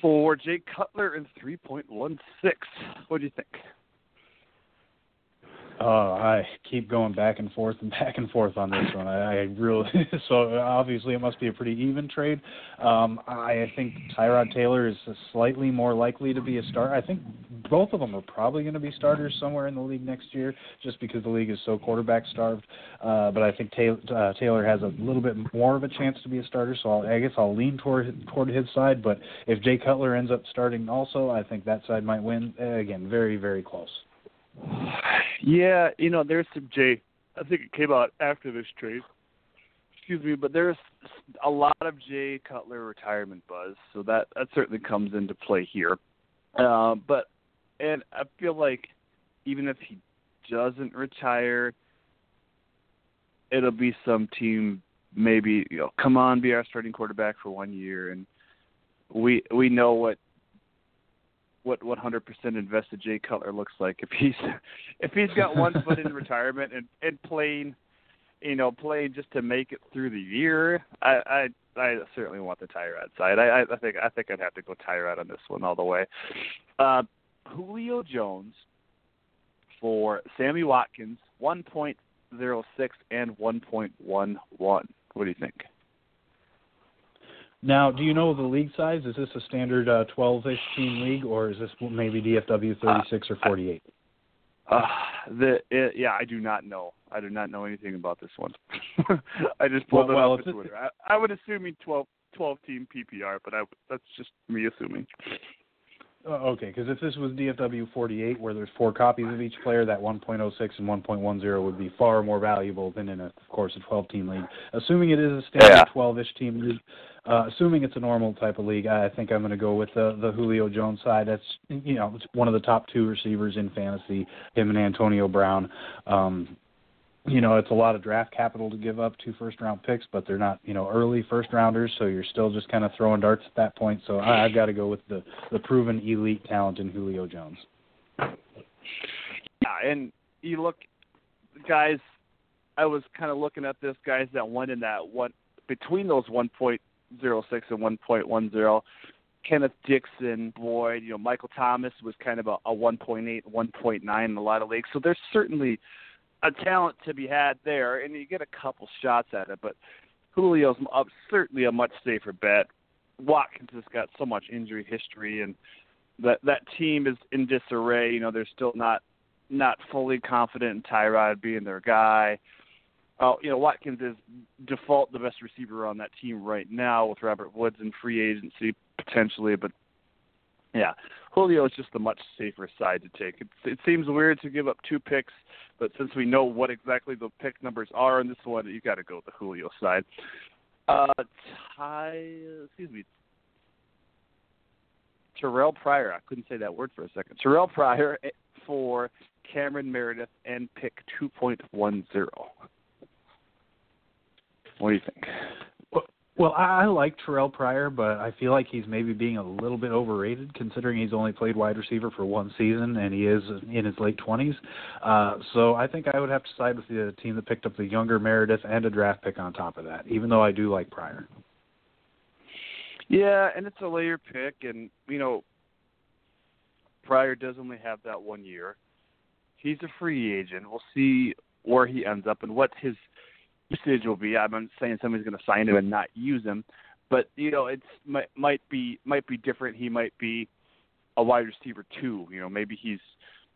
for Jay Cutler and 3.16. What do you think? Oh, I keep going back and forth and back and forth on this one. I, I really so obviously it must be a pretty even trade. Um, I think Tyrod Taylor is slightly more likely to be a star. I think both of them are probably going to be starters somewhere in the league next year, just because the league is so quarterback starved. Uh, but I think Taylor, uh, Taylor has a little bit more of a chance to be a starter, so I'll, I guess I'll lean toward toward his side. But if Jay Cutler ends up starting also, I think that side might win. Again, very very close. Yeah, you know, there's some Jay. I think it came out after this trade. Excuse me, but there's a lot of Jay Cutler retirement buzz, so that that certainly comes into play here. Uh, but and I feel like even if he doesn't retire, it'll be some team maybe you know come on be our starting quarterback for one year and we we know what what 100% invested Jay Cutler looks like if he's if he's got one foot in retirement and and playing, you know, playing just to make it through the year. I I I certainly want the Tyrod side. I I think I think I'd have to go Tyrod on this one all the way. Uh, Julio Jones for Sammy Watkins, 1.06 and 1.11. What do you think? Now, do you know the league size? Is this a standard uh, 12-ish team league, or is this maybe DFW 36 uh, or 48? Uh, the it, yeah, I do not know. I do not know anything about this one. I just pulled well, it up on Twitter. I, I would assume 12, 12 team PPR, but I, that's just me assuming. Uh, okay, because if this was DFW 48, where there's four copies of each player, that 1.06 and 1.10 would be far more valuable than in, a, of course, a 12 team league. Assuming it is a standard 12-ish team league, uh, assuming it's a normal type of league, I think I'm going to go with the the Julio Jones side. That's you know it's one of the top two receivers in fantasy. Him and Antonio Brown. Um, you know, it's a lot of draft capital to give up two first round picks, but they're not, you know, early first rounders, so you're still just kind of throwing darts at that point. So I, I've got to go with the the proven elite talent in Julio Jones. Yeah, and you look, guys. I was kind of looking at this guys that went in that one between those 1.06 and 1.10. Kenneth Dixon, Boyd, you know, Michael Thomas was kind of a, a 1.8, 1.9 in a lot of leagues. So there's certainly a talent to be had there, and you get a couple shots at it. But Julio's up, certainly a much safer bet. Watkins has got so much injury history, and that that team is in disarray. You know, they're still not not fully confident in Tyrod being their guy. Oh, you know, Watkins is default the best receiver on that team right now with Robert Woods in free agency potentially, but yeah, Julio is just a much safer side to take. It, it seems weird to give up two picks, but since we know what exactly the pick numbers are on this one, you got to go with the Julio side. Uh, Ty, excuse me, Terrell Pryor. I couldn't say that word for a second. Terrell Pryor eh, for Cameron Meredith and pick 2.10. What do you think? Well, I, like Terrell Pryor, but I feel like he's maybe being a little bit overrated considering he's only played wide receiver for one season and he is in his late twenties. Uh, so I think I would have to side with the team that picked up the younger Meredith and a draft pick on top of that, even though I do like Pryor. Yeah, and it's a layer pick, and you know, Pryor does only have that one year. he's a free agent. We'll see where he ends up and what his usage will be. I'm not saying somebody's going to sign him and not use him, but you know, it's might might be might be different. He might be a wide receiver too. You know, maybe he's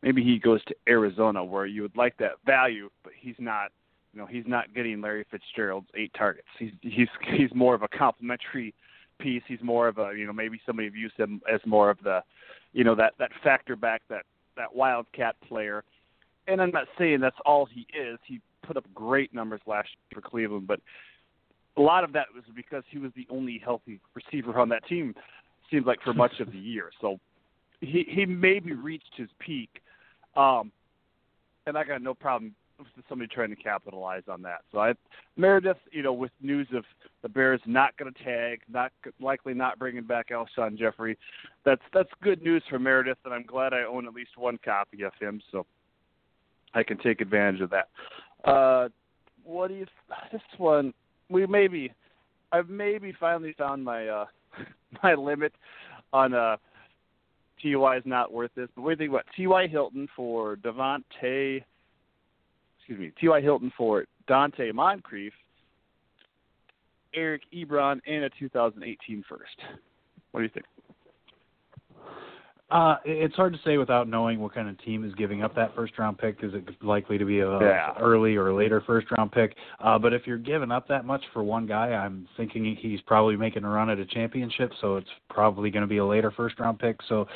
maybe he goes to Arizona where you would like that value, but he's not. You know, he's not getting Larry Fitzgerald's eight targets. He's he's he's more of a complementary piece. He's more of a you know maybe somebody views him as more of the, you know that that factor back that that wildcat player. And I'm not saying that's all he is. He put up great numbers last year for Cleveland, but a lot of that was because he was the only healthy receiver on that team. Seems like for much of the year. So he he maybe reached his peak, um, and I got no problem with somebody trying to capitalize on that. So I Meredith, you know, with news of the Bears not going to tag, not likely not bringing back Alshon Jeffery, that's that's good news for Meredith, and I'm glad I own at least one copy of him, so I can take advantage of that. Uh, what do you? This one we maybe I've maybe finally found my uh my limit on uh Ty is not worth this. But what do you think about T.Y. Hilton for Devontae? Excuse me, T.Y. Hilton for Donte Moncrief, Eric Ebron, and a 2018 first. What do you think? Uh, it's hard to say without knowing what kind of team is giving up that first round pick. Is it likely to be a yeah. early or later first round pick? Uh, but if you're giving up that much for one guy, I'm thinking he's probably making a run at a championship, so it's probably going to be a later first round pick. So,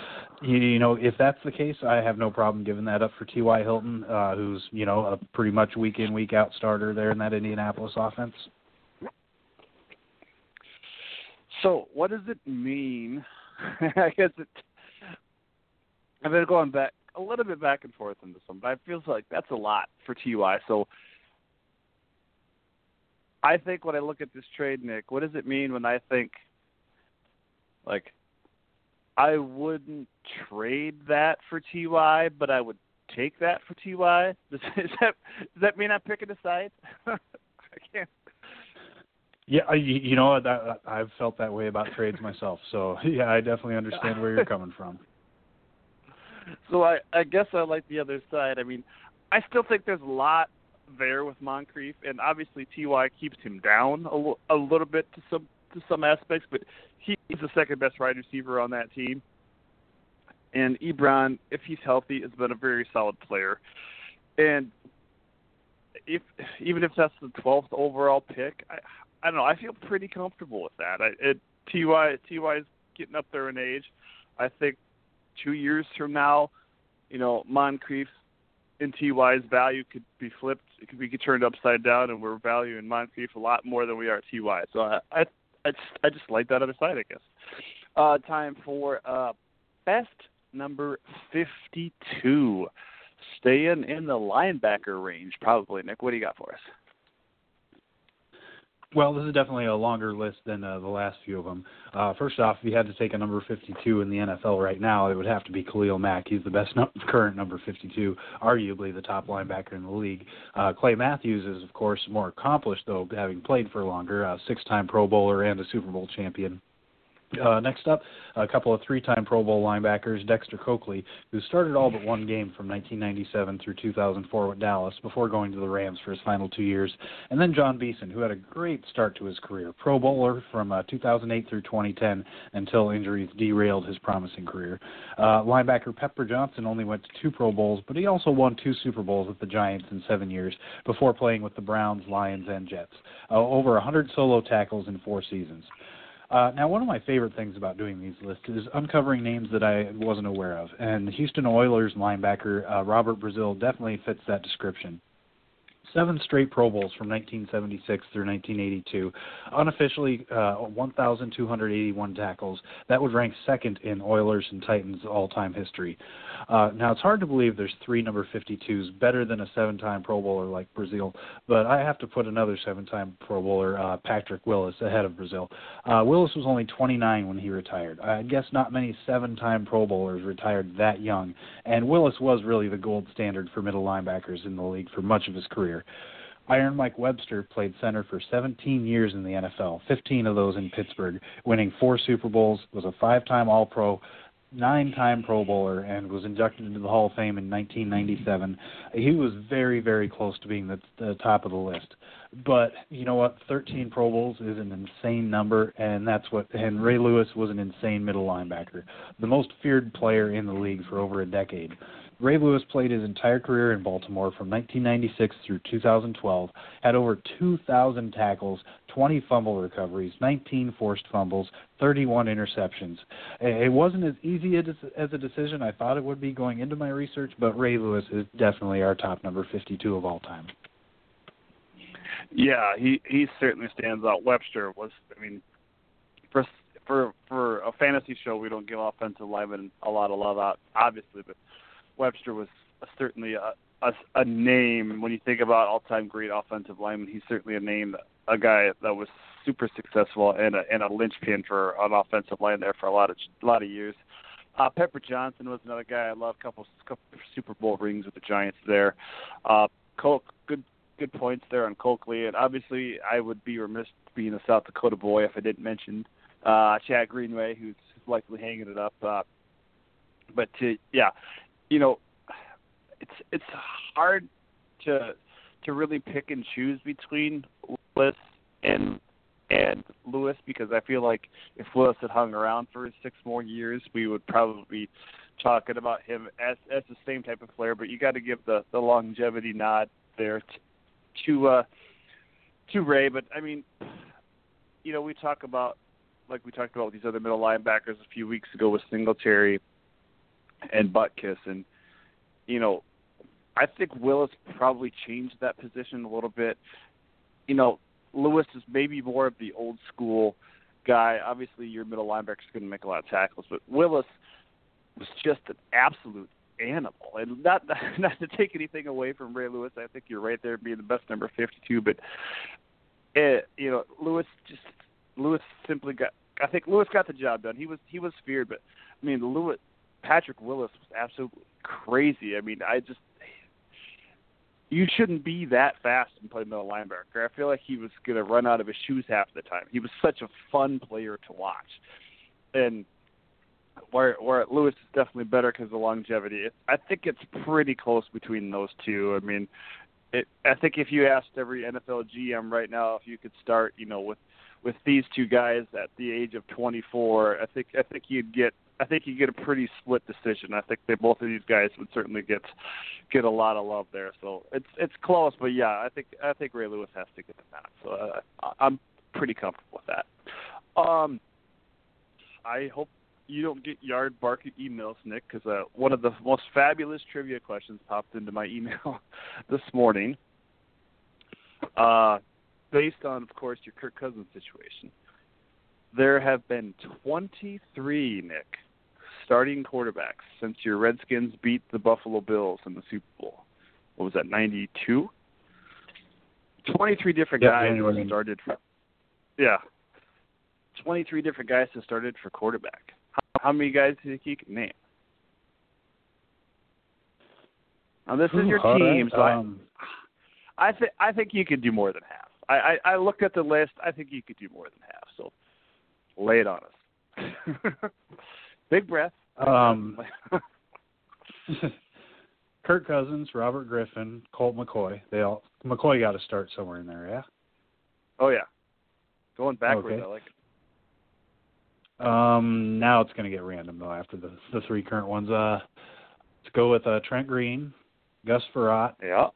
you, you know, if that's the case, I have no problem giving that up for T.Y. Hilton, uh, who's you know a pretty much week in week out starter there in that Indianapolis offense. So, what does it mean? I guess it I've been going back a little bit back and forth on this one, but I feel like that's a lot for Ty. So I think when I look at this trade, Nick, what does it mean when I think like I wouldn't trade that for Ty, but I would take that for Ty? Does, does that does that mean I'm picking a side? I can't. Yeah, you, you know that I've felt that way about trades myself. So yeah, I definitely understand where you're coming from so I I guess I like the other side. I mean, I still think there's a lot there with Moncrief, and obviously Ty keeps him down a, l- a little bit to some to some aspects, but he's the second best wide receiver on that team. And Ebron, if he's healthy, has been a very solid player. And if even if that's the 12th overall pick, I I don't know. I feel pretty comfortable with that. I, it, Ty is getting up there in age. I think two years from now, you know, Moncrief and TY's value could be flipped. It could be turned upside down, and we're valuing Moncrief a lot more than we are TY. So I, I, I just, I just like that other side, I guess. Uh, time for uh, best number fifty-two. Staying in the linebacker range, probably. Nick, what do you got for us? Well, this is definitely a longer list than uh, the last few of them. Uh, first off, if you had to take a number 52 in the NFL right now, it would have to be Khalil Mack. He's the best no- current number 52, arguably the top linebacker in the league. Uh, Clay Matthews is, of course, more accomplished, though, having played for longer, a six-time Pro Bowler and a Super Bowl champion. Uh, next up, a couple of three-time Pro Bowl linebackers, Dexter Coakley, who started all but one game from 1997 through 2004 with Dallas before going to the Rams for his final two years, and then Jon Beason, who had a great start to his career, Pro Bowler from uh, 2008 through 2010 until injuries derailed his promising career. Uh, linebacker Pepper Johnson only went to two Pro Bowls, but he also won two Super Bowls with the Giants in seven years before playing with the Browns, Lions, and Jets. Uh, over 100 solo tackles in four seasons. Uh, now, one of my favorite things about doing these lists is uncovering names that I wasn't aware of, and Houston Oilers linebacker uh, Robert Brazile definitely fits that description seven straight Pro Bowls from 1976 through 1982, unofficially uh, 1,281 tackles. That would rank second in Oilers and Titans all-time history. Uh, now it's hard to believe there's three number 52s better than a seven-time Pro Bowler like Brazile, but I have to put another seven-time Pro Bowler, uh, Patrick Willis, ahead of Brazile. Uh, Willis was only 29 when he retired. I guess not many seven-time Pro Bowlers retired that young, and Willis was really the gold standard for middle linebackers in the league for much of his career. Iron Mike Webster played center for 17 years in the NFL, 15 of those in Pittsburgh, winning four Super Bowls, was a five time All Pro, nine-time Pro Bowler and was inducted into the Hall of Fame in 1997. He was very, very close to being the, the top of the list. But you know what? 13 Pro Bowls is an insane number, and that's what. And Ray Lewis was an insane middle linebacker, the most feared player in the league for over a decade. Ray Lewis played his entire career in Baltimore from 1996 through 2012, had over 2,000 tackles, 20 fumble recoveries, 19 forced fumbles, 31 interceptions. It wasn't as easy as a decision I thought it would be going into my research, but Ray Lewis is definitely our top number 52 of all time. Yeah, he he certainly stands out. Webster was, I mean, for for for a fantasy show, we don't give offensive linemen a lot of love out, obviously, but Webster was certainly a, a a name when you think about all-time great offensive lineman. He's certainly a name, a guy that was super successful and a and a linchpin for an offensive line there for a lot of a lot of years. Uh, Pepper Johnson was another guy I love. Couple couple Super Bowl rings with the Giants there. Uh, good good points there on Coakley, and obviously I would be remiss being a South Dakota boy if I didn't mention uh, Chad Greenway, who's likely hanging it up. Uh, but to yeah, you know, it's it's hard to to really pick and choose between Willis and and Lewis because I feel like if Willis had hung around for six more years, we would probably be talking about him as as the same type of player. But you got to give the the longevity nod there to to, uh, to Ray. But I mean, you know, we talk about like we talked about with these other middle linebackers a few weeks ago with Singletary and Butkus, and you know, I think Willis probably changed that position a little bit. You know, Lewis is maybe more of the old school guy. Obviously, your middle linebacker is going to make a lot of tackles, but Willis was just an absolute animal. And not not to take anything away from Ray Lewis, I think you're right there being the best number 52. But it, you know, Lewis just Lewis simply got. I think Lewis got the job done. He was he was feared, but I mean, Lewis Patrick Willis was absolutely crazy. I mean, I just you shouldn't be that fast and play middle linebacker. I feel like he was going to run out of his shoes half the time. He was such a fun player to watch, and where where Lewis is definitely better because of longevity. It, I think it's pretty close between those two. I mean, it, I think if you asked every NFL GM right now if you could start, you know, with with these two guys at the age of 24, I think I think you'd get I think you get a pretty split decision. I think they both of these guys would certainly get get a lot of love there. So it's it's close, but yeah, I think I think Ray Lewis has to get the nod. So uh, I'm pretty comfortable with that. Um, I hope you don't get yard barking emails, Nick, because uh, one of the most fabulous trivia questions popped into my email this morning. Uh, based on, of course, your Kirk Cousins situation, there have been 23, Nick, starting quarterbacks since your Redskins beat the Buffalo Bills in the Super Bowl. What was that, 92? 23 different yep, guys January. started for, yeah, 23 different guys have started for quarterback. How many guys do you think you can name? Now this is your team, right, so um, I, I think I think you could do more than half. I, I I looked at the list. I think you could do more than half. Lay it on us. Big breath. Um, Kirk Cousins, Robert Griffin, Colt McCoy. They all McCoy got to start somewhere in there, yeah. oh yeah, going backwards. Okay. I like it. Um, now it's going to get random though after the the three current ones. Uh, let's go with uh, Trent Green, Gus Frerotte, Yeah.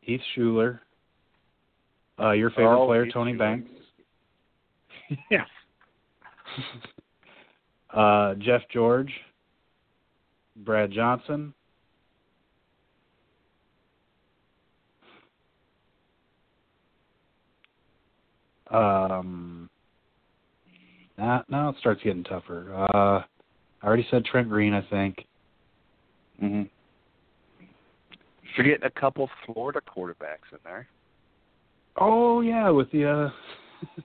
Heath Shuler. Uh, your favorite Oh, player, Heath Tony Shuler. Banks. yes. uh, Jeff George, Brad Johnson. Um, now, now it starts getting tougher. Uh, I already said Trent Green, I think. Mm-hmm. You're getting a couple Florida quarterbacks in there. Oh yeah, with the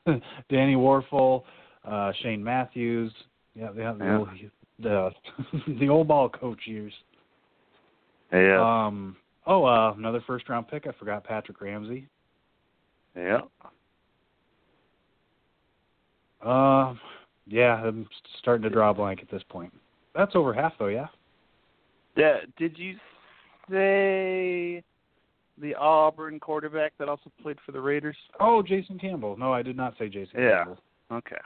uh, Danny Wuerffel, uh, Shane Matthews. Yeah, yeah, the, Yeah. Old, the the old ball coach years. Yeah. Um. Oh, uh, another first round pick. I forgot Patrick Ramsey. yeah. Uh, yeah, I'm starting to draw a blank at this point. that's over half though. Yeah. Yeah. Did you say the Auburn quarterback that also played for the Raiders? Oh, Jason Campbell. No, I did not say Jason Yeah. Campbell. Okay.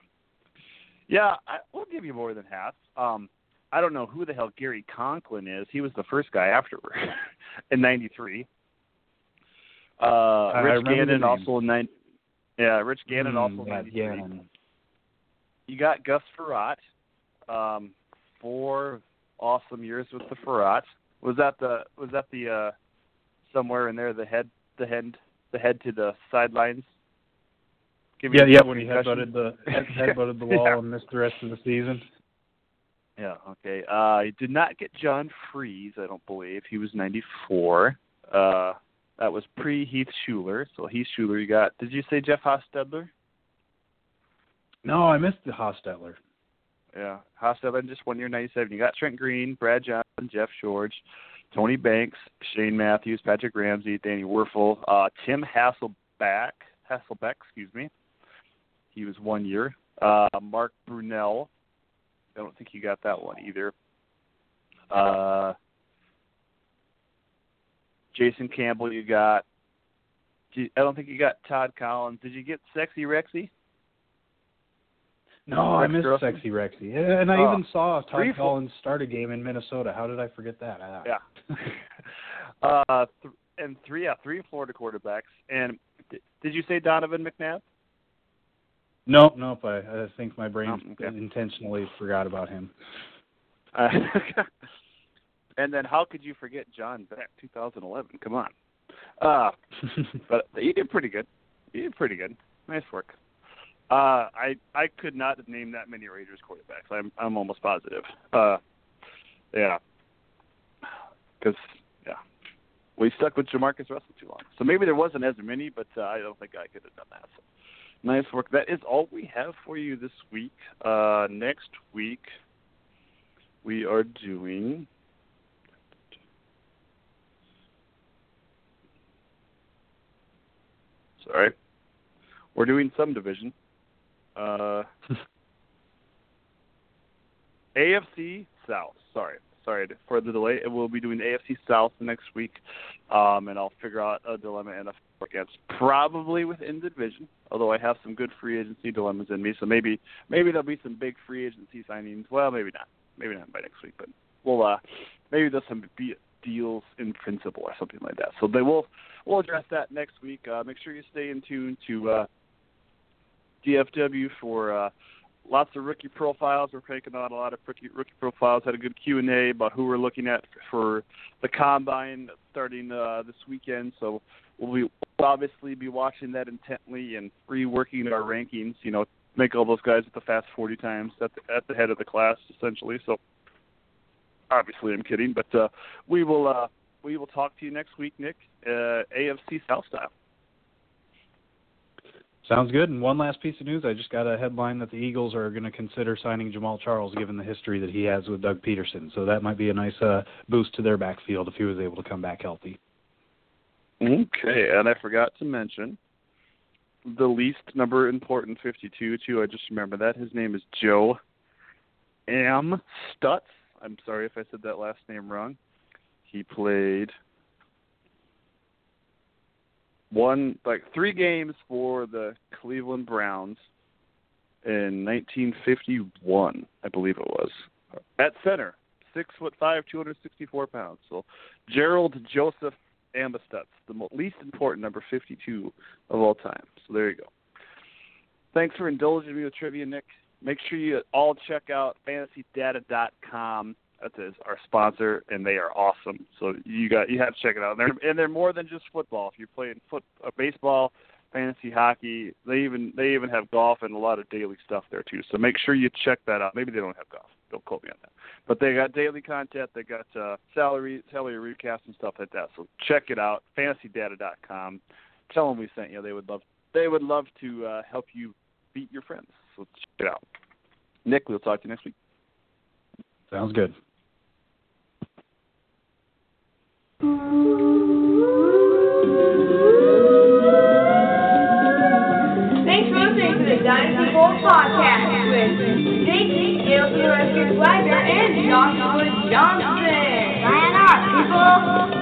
Yeah, I, we'll give you more than half. Um, I don't know who the hell Cary Conklin is. He was the first guy afterward in '93. Uh, Rich Gannon also in nine. Yeah, Rich Gannon Mm, also yeah, '93. Gannon. You got Gus Frerotte. Um, four awesome years with the Frerotte. Was that the was that the uh somewhere in there the head the head the head to the sidelines? Giving Yeah, yeah. When he headbutted the head, headbutted the wall Yeah. and missed the rest of the season. Yeah, okay. Uh he did not get John Friesz, I don't believe. He was ninety four. Uh that was pre Heath Shuler. So Heath Shuler you got did you say Jeff Hostetler? No, I missed the Hostetler. Yeah. Hostetler just one year ninety seven. You got Trent Green, Brad Johnson, Jeff George, Tony Banks, Shane Matthews, Patrick Ramsey, Danny Wuerffel, uh Tim Hasselback Hasselbeck, excuse me. He was one year. Uh Mark Brunell. I don't think you got that one either. Uh Jason Campbell you got. I don't think you got Todd Collins. Did you get Sexy Rexy? No, I missed? Sexy Rexy. And I Oh. even saw Todd Three- Collins start a game in Minnesota. How did I forget that? Ah. Yeah. uh, th- and three, yeah, three Florida quarterbacks. And d- did you say Donovan McNabb? Nope, nope. I, I think my brain Oh, okay. intentionally forgot about him. Uh, and then how could you forget John Beck, 2011? Come on. Uh, but you did pretty good. You did pretty good. Nice work. Uh, I I could not have named that many Raiders quarterbacks. I'm I'm almost positive. Uh, yeah. Because yeah, we stuck with Jamarcus Russell too long. So maybe there wasn't as many, but uh, I don't think I could have done that. So, nice work. That is all we have for you this week. Uh, next week we are doing. Sorry. We're doing some division. Uh, AFC South. Sorry, sorry for the delay. We'll be doing AFC South next week, um, and I'll figure out a dilemma and a against probably within the division. Although I have some good free agency dilemmas in me, so maybe maybe there'll be some big free agency signings. Well, maybe not. Maybe not by next week, but we'll uh, maybe there's some be- deals in principle or something like that. So they will we'll address that next week. Uh, make sure you stay in tune to uh, DFW for uh, lots of rookie profiles. We're taking on a lot of rookie, rookie profiles. Had a good Q and A about who we're looking at for the combine starting uh, this weekend. So we'll, be, we'll obviously be watching that intently and reworking our rankings. You know, make all those guys at the fast 40 times at the, at the head of the class essentially. So obviously I'm kidding, but uh, we will uh, we will talk to you next week, Nick. Uh, AFC South style. Sounds good. And one last piece of news: I just got a headline that the Eagles are going to consider signing Jamaal Charles, given the history that he has with Doug Pederson. So that might be a nice uh, boost to their backfield if he was able to come back healthy. Okay, and I forgot to mention the least number important 52 too. I just remember that his name is Joe M. Stutz. I'm sorry if I said that last name wrong. He played one like three games for the Cleveland Browns in 1951, I believe it was, at center, six foot five, 264 pounds. So Gerald Joseph Ambistutz, the least important number 52 of all time. So there you go. Thanks for indulging me with trivia, Nick. Make sure you all check out fantasydata.com. That is our sponsor, and they are awesome. So you got you have to check it out. And they're, and they're more than just football. If you're playing foot, uh, baseball, fantasy hockey, they even they even have golf and a lot of daily stuff there too. So make sure you check that out. Maybe they don't have golf. Don't quote me on that. But they got daily content. They got uh, salary salary recasts and stuff like that. So check it out. FantasyData.com. Tell them we sent you. They would love they would love to uh, help you beat your friends. So check it out. Nick, we'll talk to you next week. Sounds good. Thanks for listening to the Dynasty Bowl Podcast with Nick, ALC Western Wagner, and Joshua Johnson. Sayonara, people.